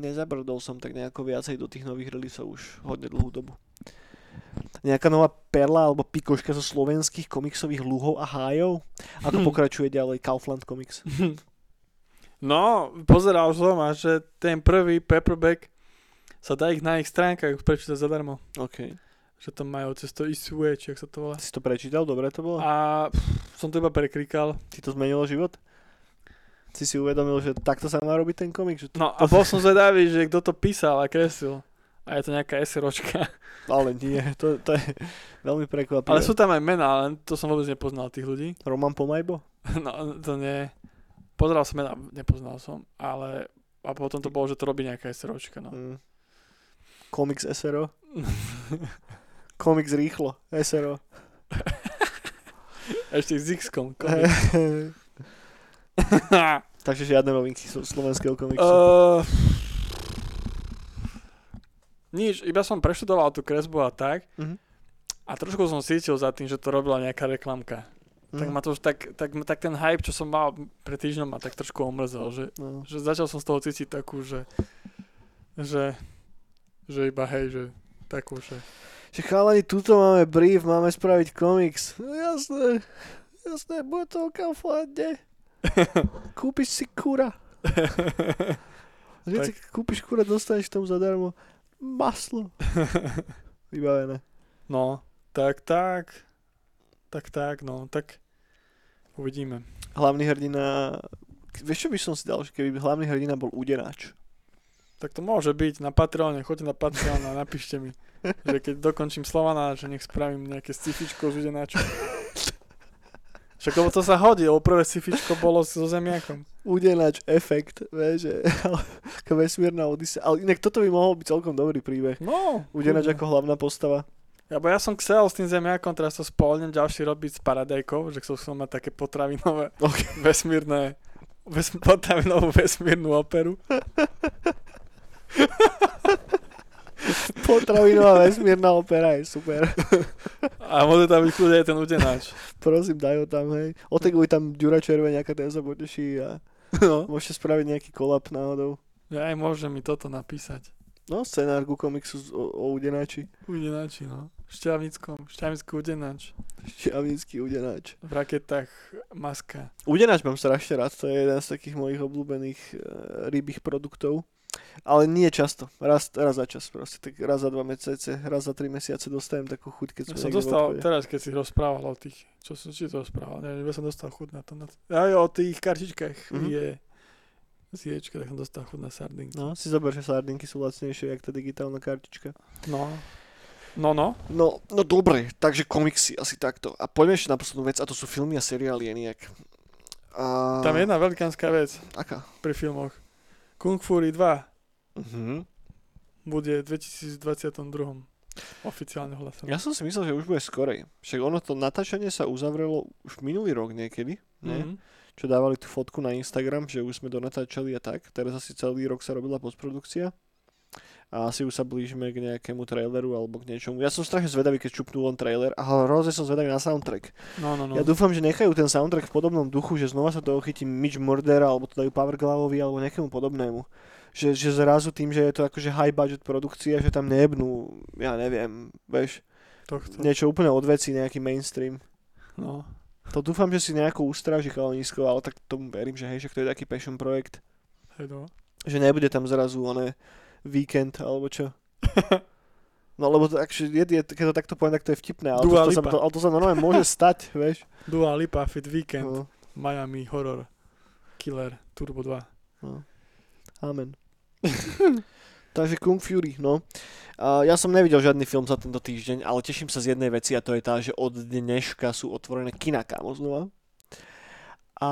nezabrdol som tak nejako viacej do tých nových releaseov už hodne dlhú dobu. Nejaká nová perla alebo pikoška zo slovenských komiksových lúhov a hájov? Ako pokračuje ďalej Kaufland Comics? No, pozeral som a že ten prvý paperback sa dá ich na ich stránkach prečítať zadarmo. OK. Že to majú cez to Eastway, či jak sa to volá. Si to prečítal? Dobre to bolo? A pff, som to iba preklikal. Ti to zmenilo život? Si si uvedomil, že takto sa má robiť ten komik? Že to, No a bol som zvedavý, že kto to písal a kreslil. A je to nejaká SROčka. Ale nie, to, to je veľmi prekvapivé. Ale sú tam aj mená, len to som vôbec nepoznal tých ľudí. Roman Pomajbo? No, to nie. Pozeral som mená, nepoznal som, ale a potom to bolo, že to robí nejaká SROčka, no. Mm. Komiks SRO? Komiks rýchlo, SRO. Ešte s X-kom. Takže žiadne novinky zo slovenského komiksu. Uh, nič, iba som preštudoval tú kresbu a tak Mhm. a trošku som cítil za tým, že to robila nejaká reklamka. Tak Mhm. ma to už tak, tak, tak ten hype, čo som mal pred týždňom, ma tak trošku omrzel, že, No. že začal som z toho cítiť takú, že, že, že iba hej, že takú, že Že chalani, tuto máme brief, máme spraviť komiks. No jasné, jasné, bude to o Kauflande. Kúpiš si kura. Keď si kúpiš kura, dostaneš tomu zadarmo maslo. Vybavené. no, tak, tak, tak, tak, no, tak uvidíme. Hlavný hrdina... Vieš, čo by som si dal, keby hlavný hrdina bol úderáč. Tak to môže byť na Patreone, choďte na Patreon a napíšte mi, že keď dokončím Slovana, že nech spravím nejaké scifičko z udenáčom. Však lebo to sa hodí, lebo prvé scifičko bolo so zemiakom. Úderáč efekt, vieš, že vesmírna odisea. Ale inak toto by mohol byť celkom dobrý príbeh. No, kľudne. ako hlavná postava. Ja, bo ja som chcel s tým zemiakom, teraz to spolnem ďalší robiť s paradajkou, že chcel som mať také potravinové, Ok. vesmírne, ves, potravinovú vesmírnu operu. Potravinová vesmírna opera je super. A môže tam byť aj ten udenáč. Prosím, daj ho tam, hej. Oteguj tam Ďura Červeniaka, ten sa poteší a No. môžete spraviť nejaký kolap náhodou. Ja aj môže mi toto napísať. No, scenár ku komiksu o, o Udenáči. Udenáči, no. Šťavnickom, šťavnický udenáč. Šiavnícky Udenáč. V raketách maska. Udenáč mám strašne rád, to je jeden z takých mojich obľúbených e, rybých produktov. Ale nie často, raz, raz za čas proste, tak raz za dva mesiace, raz za tri mesiace dostajem takú chuť, keď Ja som som niekde v dostal, teraz keď si rozprával o tých, čo som či to rozprával, neviem, ja som dostal chuť na to. Na to. Aj o tých kartičkách Mhm. je z ječka, tak som dostal chud na sardinky. No, si zober, že sardinky sú lacnejšie, jak tá digitálna kartička. No. No, no. No, no dobre, takže komiksy asi takto. A poďme ešte na poslednú vec, a to sú filmy a seriály, nejak. A... Tam je jedna veľkánska vec Aká? pri filmoch. Kung Fury 2 Mhm. bude v 2022. Oficiálne hlasom. Ja som si myslel, že už bude skorej. Však ono to natáčanie sa uzavrelo už minulý rok niekedy, ne? Mhm. Čo dávali tú fotku na Instagram, že už sme to natáčali a tak. Teraz asi celý rok sa robila postprodukcia. A asi už sa blížime k nejakému traileru alebo k niečomu. Ja som strašne zvedavý, keď čupnú len trailer a hrozne som zvedavý na soundtrack. No, no, no. Ja dúfam, že nechajú ten soundtrack v podobnom duchu, že znova sa to chytí Mitch Murdera alebo to dajú Powerglavovi alebo nejakému podobnému. Že, že zrazu tým, že je to akože high budget produkcia, že tam nejebnú, ja neviem, vieš, Tohto. niečo úplne od veci, nejaký mainstream. No. To dúfam, že si nejako ustráži chalanisko, ale tak tomu verím, že hej, že to je taký passion projekt. Hej, no. Že nebude tam zrazu oné víkend alebo čo. No lebo to, akže, je, je, keď to takto poviem, tak to je vtipné, ale Dua to, sa, to, ale to sa normálne môže stať, vieš. Dua Lipa Fit Weekend, No, Miami Horror, Killer, Turbo 2. no. Amen. Takže Kung Fury, no. Uh, ja som nevidel žiadny film za tento týždeň, ale teším sa z jednej veci a to je tá, že od dneška sú otvorené kina, kámo, znova. A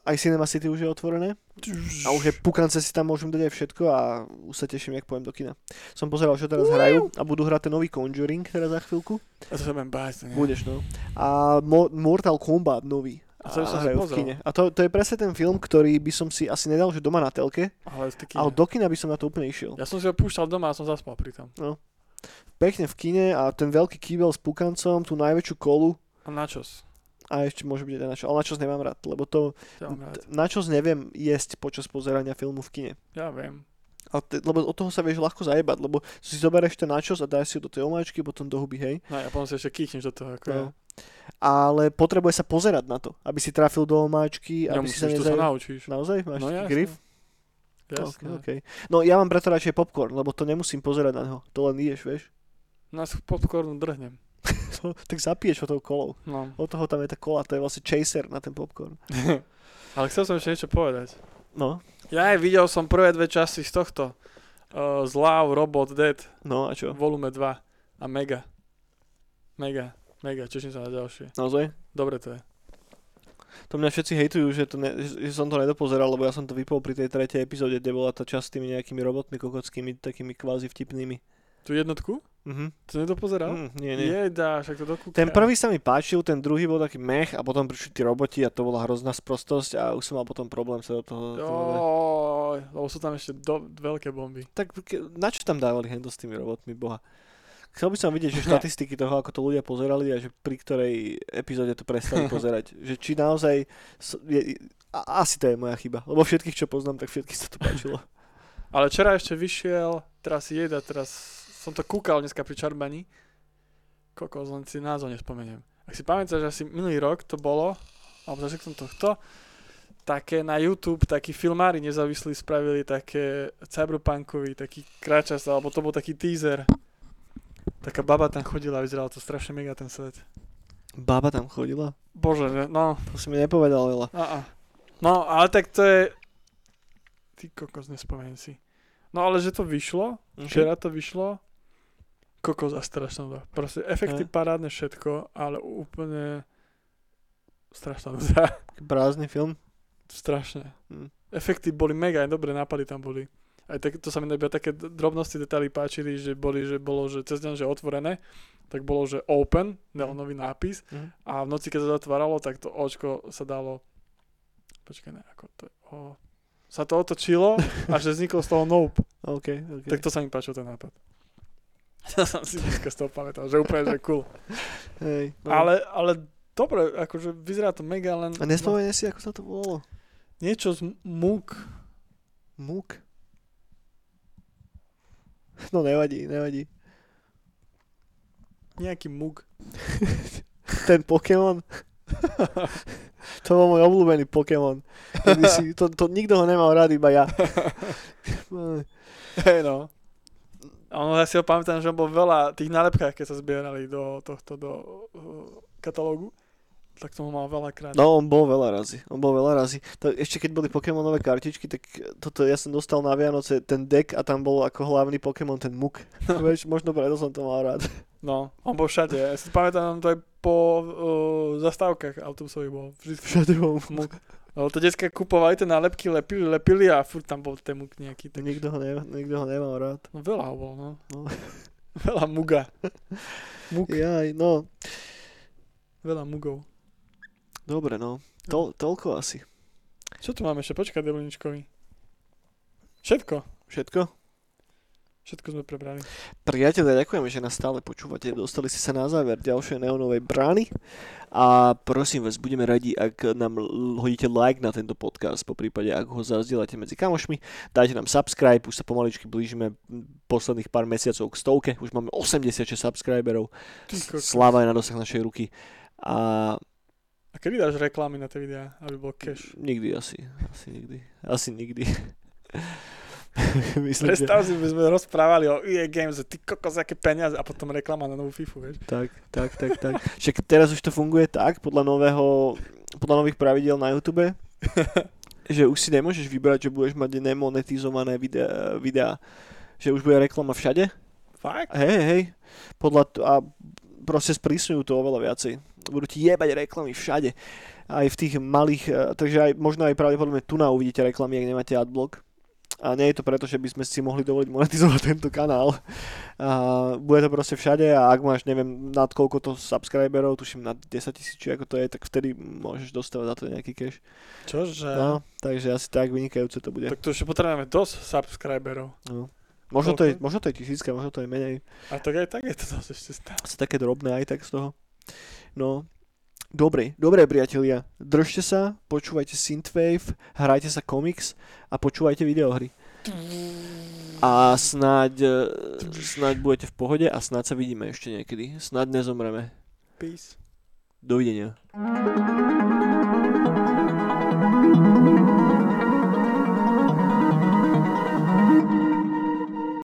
aj Cinema City už je otvorené. A už je pukance si tam môžem dať aj všetko a už sa teším, jak pojem do kina. Som pozeral, čo teraz hrajú a budú hrať ten nový Conjuring teraz za chvíľku. A to sa budem báť. to nie. Budeš, no. A Mo- Mortal Kombat nový. A to som si hrajú v kine. A to, to je presne ten film, ktorý by som si asi nedal, že doma na telke, Ale, ale do kina by som na to úplne išiel. Ja som si ho púšťal doma a som zaspal pri tom. Pekne v kine a ten veľký kýbel s pukancom, tú najväčšiu kolu A načos? A ešte môže byť aj načos. Ale načos nemám rád, lebo to, Ja rád. načos neviem jesť počas pozerania filmu v kine. Ja viem. Ale te, lebo od toho sa vieš ľahko zajebať, lebo si zoberieš ten načos a dáš si ho do tej omáčky, potom do huby, hej. No ja potom si ešte kýchneš do toho. Ako No. ja. Ale potrebuje sa pozerať na to, aby si trafil do omáčky, aby si sa Nemusíš, to sa nezaj... naučíš. Naozaj? Máš No jasné. grif? Jasné. Okay, okay. No ja mám preto radšej popcorn, lebo to nemusím pozerať na neho. To len ješ, vieš. Nás popcornu drhnem. Tak zapiješ o tou kolou. No. Od toho tam je tá kola, to je vlastne chaser na ten popcorn. Ale chcel som ešte niečo povedať. No, Ja aj videl som prvé dve časti z tohto. Uh, Zlav, Robot, Dead, no a čo? volume 2 a Mega. Mega, mega, teším sa na ďalšie. Naozaj? Dobre to je. To mňa všetci hejtujú, že, to ne, že som to nedopozeral, lebo ja som to vypol pri tej tretej epizóde, kde bola tá časť s tými nejakými robotmi kokockými, takými kvázi vtipnými. Tu jednotku? Mhm. To nedopozeral? Mm, nie, nie. Jedá, však to dokúka. Ten prvý sa mi páčil, ten druhý bol taký mech a potom prišli tí roboti a to bola hrozná sprostosť a už som mal potom problém sa do toho... Joj, lebo sú tam ešte do, veľké bomby. tak ke- na čo tam dávali hento s tými robotmi, boha? Chcel by som vidieť, že štatistiky toho, ako to ľudia pozerali a že pri ktorej epizóde to prestali pozerať. Že či naozaj... Je, a, asi to je moja chyba, lebo všetkých, čo poznám, tak všetkých sa to páčilo. Ale včera ešte vyšiel, teraz jeda, teraz som to kúkal dneska pri Čarbani. Kokos, len si názov nespomeniem. Ak si pamätáš, asi minulý rok to bolo, alebo začiatkom tohto, také na YouTube, takí filmári nezávislí spravili také cyberpunkový, taký kráčas, alebo to bol taký teaser. Taká baba tam chodila a vyzeralo to strašne mega ten svet. Baba tam chodila? Bože, že- no, To si mi nepovedal, veľa. a, a. No, ale tak to je... Ty kokos, nespomeniem si. No ale že to vyšlo, Včera to vyšlo. Kokos a strašná nuda. Proste efekty Hej. parádne všetko, ale úplne strašná nuda. Prázdny film. Strašne. Hm. Efekty boli mega, aj dobré nápady tam boli. Aj tak, to sa mi iba také drobnosti, detaily páčili, že boli, že bolo, že cez deň, že otvorené, tak bolo, že open, neonový nápis Mhm. a v noci, keď sa zatváralo, tak to očko sa dalo počkaj, ne, ako to o, sa to otočilo a že vzniklo z toho nope. OK, OK. Tak to sa mi páčil ten nápad. Ja som si dneska z toho pamätal, že úplne, že cool. Hej, no. Ale, ale dobre, akože vyzerá to mega, len... A nespomenie si, ako sa to volalo? no, niečo z múk. Múk? No nevadí, nevadí. Nejaký múk. Ten Pokémon? to bol môj obľúbený Pokémon. Si, to, to, nikto ho nemal rád, iba ja. Hej no. A ono, ja si ho pamätám, že on bol veľa tých nálepkách, keď sa zbierali do tohto, do uh, katalógu. Tak ho mal veľakrát. No, on bol veľa razy. On bol veľa razy. To, ešte keď boli Pokémonové kartičky, tak toto ja som dostal na Vianoce ten deck a tam bol ako hlavný Pokémon ten Muk. Vieš, možno preto som to mal rád. No, on bol všade. Ja si pamätám, to aj po uh, zastávkach autobusových bol. Vždy Všade bol muk. Lebo to detská kupovali tie nálepky, lepili, lepili a furt tam bol ten muk nejaký. Tak... Nikto ho, ne, nikto ho nemal rád. No veľa ho bol, no. No. veľa muga. Muk, Jaj, no, veľa mugov. dobre, no. To, toľko asi. Čo tu máme ešte? Počkaj, Deluničkovi. Všetko. Všetko? Všetko sme prebrali. Priatelia, ďakujeme, že nás stále počúvate. Dostali ste sa na záver ďalšej neonovej brány. A prosím vás, budeme radi, ak nám hodíte like na tento podcast, po prípade, ak ho zazdielate medzi kamošmi. Dajte nám subscribe, už sa pomaličky blížime posledných pár mesiacov k stovke. Už máme 86 subscriberov. Sláva je na dosah našej ruky. A A kedy dáš reklamy na tie videá, aby bol cash? nikdy asi. Asi nikdy. Asi nikdy. Myslím, že... Predstav si, by sme rozprávali o EA Games, že ty kokos, aké peniaze a potom reklama na novú FIFU, vieš. Tak, tak, tak, tak. Však teraz už to funguje tak, podľa nového, podľa nových pravidel na YouTube, že už si nemôžeš vybrať, že budeš mať nemonetizované videá, videá. Že už bude reklama všade. Fakt? Hej, hej. Podľa t- a proste sprísňujú to oveľa viacej. Budú ti jebať reklamy všade. Aj v tých malých, eh, takže aj možno aj pravdepodobne tu na uvidíte reklamy, ak nemáte adblock. A nie je to preto, že by sme si mohli dovoliť monetizovať tento kanál. A bude to proste všade a ak máš, neviem, nad koľko to subscriberov, tuším nad 10 tisíc, či ako to je, tak vtedy môžeš dostávať za to nejaký cash. Čože? No, takže asi tak vynikajúce to bude. Tak to ešte potrebujeme dosť subscriberov. No. Možno, to je, možno to je tisícka, možno to je menej. A tak aj tak je to dosť ešte stále. Asi také drobné aj tak z toho. No, dobre, dobre priatelia, držte sa, počúvajte Synthwave, hrajte sa komiks a počúvajte videohry. A snáď, eh, snáď budete v pohode a snáď sa vidíme ešte niekedy. Snáď nezomreme. Peace. Dovidenia.